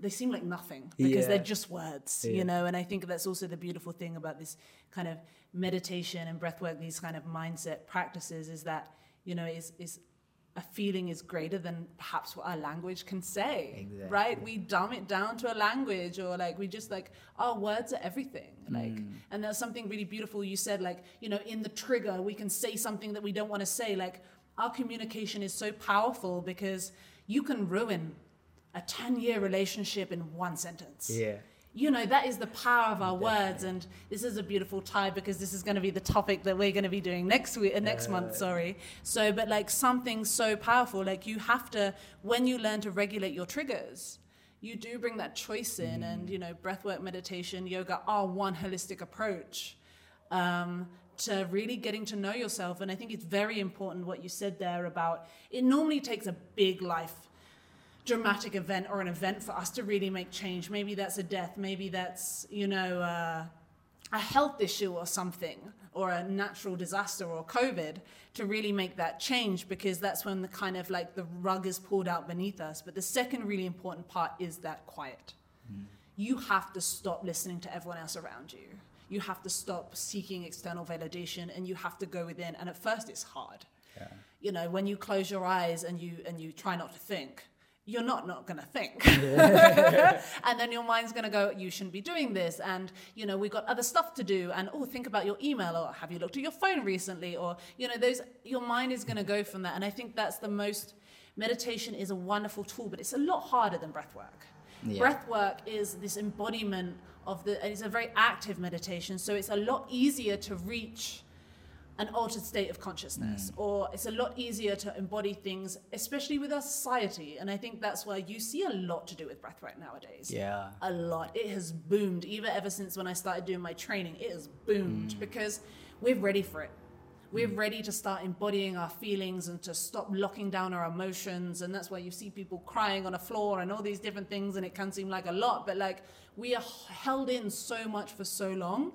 they seem like nothing because Yeah. they're just words, Yeah. you know. And I think that's also the beautiful thing about this kind of meditation and breath work, these kind of mindset practices, is that you know is is a feeling is greater than perhaps what our language can say, Exactly. right? We dumb it down to a language, or like we just like our words are everything, like. Mm. And there's something really beautiful you said, like you know, in the trigger we can say something that we don't want to say, like. Our communication is so powerful because you can ruin a 10 year relationship in one sentence. yeah You know, that is the power of our words. And this is a beautiful tie because this is going to be the topic that we're going to be doing next week, uh, next month, sorry. So, but like something so powerful, like you have to, when you learn to regulate your triggers, you do bring that choice in. And, you know, breathwork, meditation, yoga are one holistic approach um, to really getting to know yourself. And I think it's very important what you said there about it normally takes a big life dramatic event or an event for us to really make change. Maybe that's a death, maybe that's, you know, uh, a health issue or something, or a natural disaster or COVID to really make that change because that's when the kind of like the rug is pulled out beneath us. But the second really important part is that quiet. You have to stop listening to everyone else around you. You have to stop seeking external validation and you have to go within. And at first it's hard. You know, when you close your eyes and you and you try not to think, you're not not going to think and then your mind's going to go you shouldn't be doing this and you know we've got other stuff to do and oh think about your email or have you looked at your phone recently? or you know those your mind is going to go from that and i think that's the most meditation is a wonderful tool but it's a lot harder than breath work. Yeah. breath work is this embodiment of the and it's a very active meditation so it's a lot easier to reach an altered state of consciousness mm. or it's a lot easier to embody things especially with our society. And i think that's why you see a lot to do with breath breathwork nowadays. Yeah. A lot. It has boomed. Even ever since when i started doing my training it has boomed mm. because we're ready for it. We're mm. ready to start embodying our feelings and to stop locking down our emotions. And that's why you see people crying on a floor and all these different things and it can seem like a lot but like we are held in so much for so long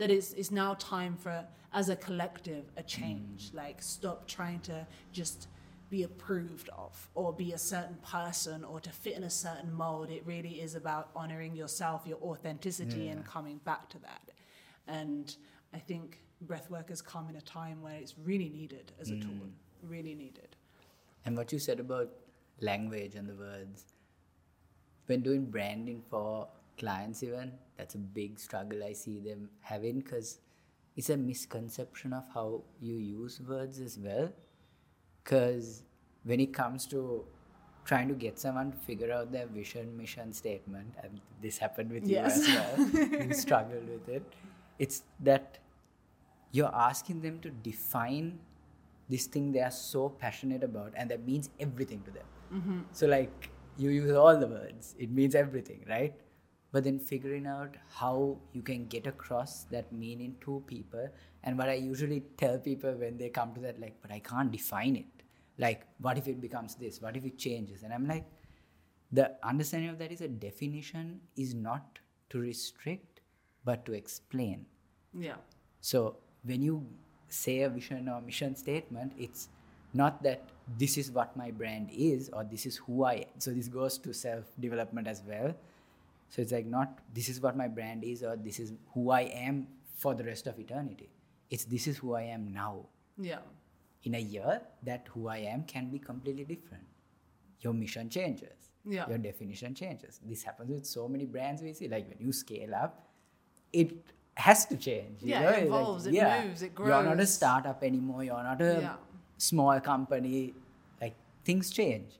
that it's, it's now time for as a collective a change. Mm. Like stop trying to just be approved of or be a certain person or to fit in a certain mold. It really is about honoring yourself your authenticity and coming back to that. And i think breathwork has come in a time where it's really needed as a tool. Mm. Really needed. And what you said about language and the words, when doing branding for clients, even, that's a big struggle I see them having because it's a misconception of how you use words as well. Because when it comes to trying to get someone to figure out their vision, mission statement, and this happened with Yes. you as well, you struggled with it, it's that you're asking them to define this thing they are so passionate about and that means everything to them mm-hmm. so like you use all the words it means everything right but then figuring out how you can get across that meaning to people and what i usually tell people when they come to that like but i can't define it. Like what if it becomes this? What if it changes? And i'm like the understanding of that is a definition is not to restrict but to explain. Yeah. So when you say a vision or mission statement, it's not that this is what my brand is or this is who I am. So this goes to self development as well. So it's like not this is what my brand is or this is who I am for the rest of eternity. It's this is who I am now. yeah In a year, that who I am can be completely different. Your mission changes. Yeah. Your definition changes. This happens with so many brands we see. Like when you scale up, it has to change. You Yeah, know? it Like, evolves, it yeah. moves, it grows. You're not a startup anymore. You're not a Yeah. small company. Like things change.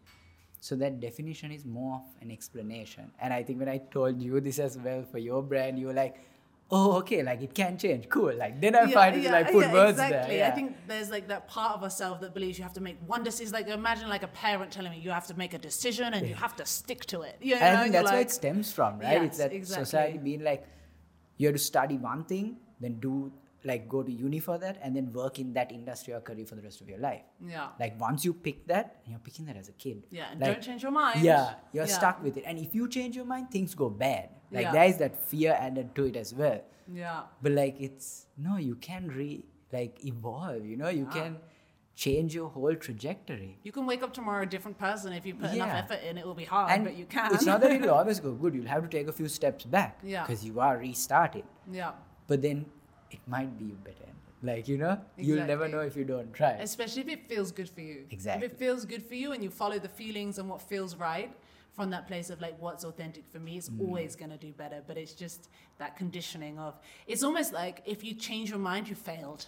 So that definition is more of an explanation. And I think when I told you this as well for your brand, you were like, "Oh, okay, like it can change. Cool." Like then I finally like put yeah, words exactly. there. Yeah. I think there's like that part of ourselves that believes you have to make one decision. Like imagine like a parent telling me you have to make a decision and you have to stick to it. You know, I think that's where it stems from, right? it's Yes, that exactly. society being like, you have to study one thing, then do like go to uni for that, and then work in that industry or career for the rest of your life. yeah, Like once you pick that, and you're picking that as a kid. yeah, and like, don't change your mind. Yeah, you're Yeah. stuck with it. And if you change your mind, things go bad. Like Yeah. there is that fear added to it as well. Yeah, But like it's no, you can re like evolve, you know, you Yeah. can change your whole trajectory. you can wake up tomorrow a different person if you put enough effort in. It will be hard, and but you can. it's not that it'll always go good. You'll have to take a few steps back. Yeah. Because you are restarting. yeah. But then it might be better. Like, you know, you'll never know if you don't try. especially if it feels good for you. Exactly. If it feels good for you and you follow the feelings and what feels right from that place of like what's authentic for me, it's Mm. always going to do better. But it's just that conditioning of it's almost like if you change your mind, you failed.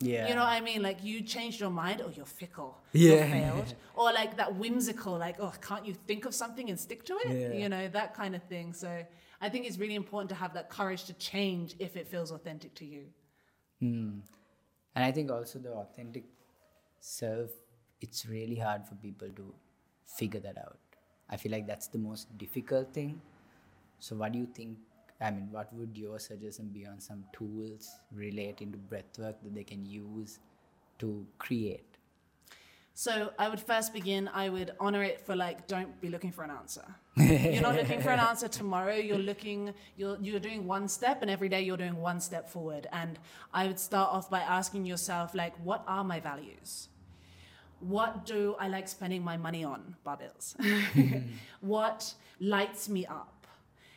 yeah. You know what I mean? Like you changed your mind, or you're fickle. Yeah. You're failed. Or like that whimsical, like, oh, can't you think of something and stick to it? Yeah. You know, that kind of thing. So I think it's really important to have that courage to change if it feels authentic to you. Hmm. And I think also the authentic self, it's really hard for people to figure that out. I feel like that's the most difficult thing. So, what do you think? I mean, what would your suggestion be on some tools relating to breathwork that they can use to create? So I would first begin, I would honor it for like, don't be looking for an answer. you're not looking for an answer tomorrow. You're looking, you're, you're doing one step and every day you're doing one step forward. And I would start off by asking yourself, like, what are my values? What do I like spending my money on, bar mm-hmm. what lights me up?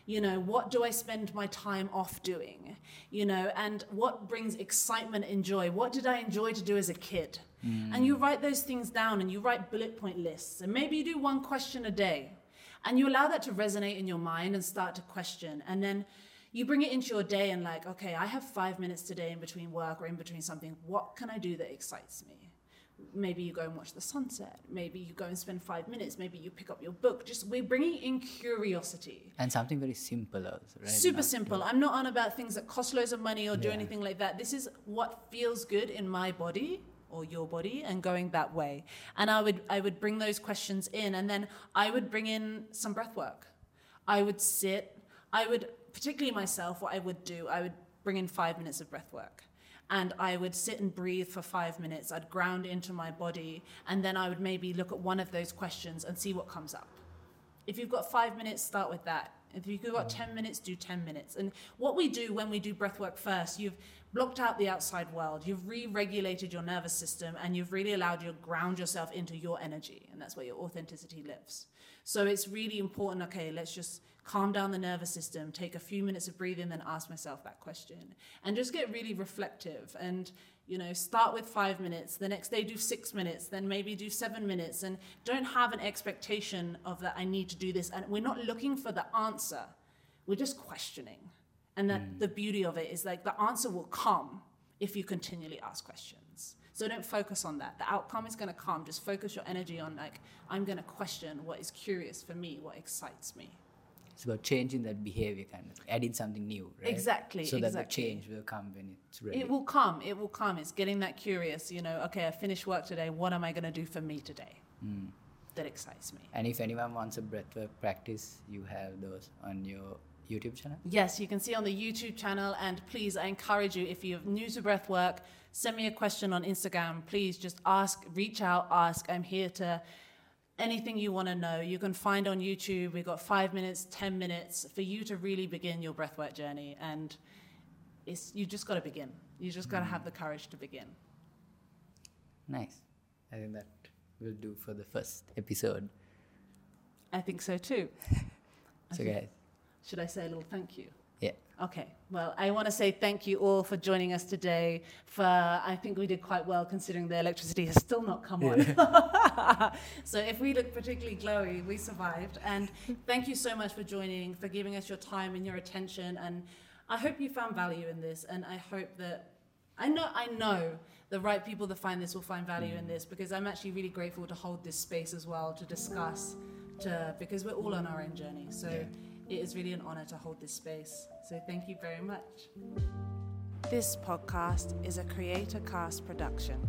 You know, what do I spend my time off doing? You know, and what brings excitement and joy? What did I enjoy to do as a kid? Mm. And you write those things down and you write bullet point lists. And maybe you do one question a day. And you allow that to resonate in your mind and start to question. And then you bring it into your day and, like, okay, I have five minutes today in between work or in between something. What can I do that excites me? maybe you go and watch the sunset maybe you go and spend five minutes maybe you pick up your book just we're bringing in curiosity And something very simple right? super Not- simple i'm not on about things that cost loads of money or do Yeah. anything like that this is what feels good in my body or your body and going that way and i would i would bring those questions in and then i would bring in some breath work i would sit i would particularly myself what i would do i would bring in five minutes of breath work and I would sit and breathe for five minutes. I'd ground into my body, and then I would maybe look at one of those questions and see what comes up. If you've got five minutes, start with that. If you've got mm. 10 minutes, do 10 minutes. And what we do when we do breath work first, you've blocked out the outside world, you've re regulated your nervous system, and you've really allowed you to ground yourself into your energy. And that's where your authenticity lives. So it's really important okay, let's just calm down the nervous system, take a few minutes of breathing, then ask myself that question. And just get really reflective and you know, start with five minutes, the next day do six minutes, then maybe do seven minutes, and don't have an expectation of that I need to do this. And we're not looking for the answer, we're just questioning. And that mm. the beauty of it is like the answer will come if you continually ask questions. So don't focus on that. The outcome is going to come. Just focus your energy on like, I'm going to question what is curious for me, what excites me. It's about changing that behavior, kind of adding something new, right? Exactly, So that the exactly. change will come when it's ready. It will come. It will come. It's getting that curious, you know, okay, I finished work today. What am I going to do for me today? Mm. That excites me. And if anyone wants a breathwork practice, you have those on your YouTube channel. Yes, you can see on the YouTube channel. And please, I encourage you, if you're new to breathwork, send me a question on Instagram. Please just ask, reach out, ask. I'm here to anything you want to know. You can find on YouTube. We've got five minutes, 10 minutes for you to really begin your breathwork journey. And it's, you just got to begin. You just got to have the courage to begin. Nice. I think that will do for the first episode. I think so too. So, guys, should I say a little thank you? Yeah. Okay. Well, I want to say thank you all for joining us today. For I think we did quite well considering the electricity has still not come yeah. on. so if we look particularly glowy, we survived. And thank you so much for joining, for giving us your time and your attention. And I hope you found value in this. And I hope that I know I know the right people that find this will find value in mm. this because I'm actually really grateful to hold this space as well to discuss, to because we're all on our own journey. So. Yeah it is really an honour to hold this space, so thank you very much. This podcast is a Creator Cast production.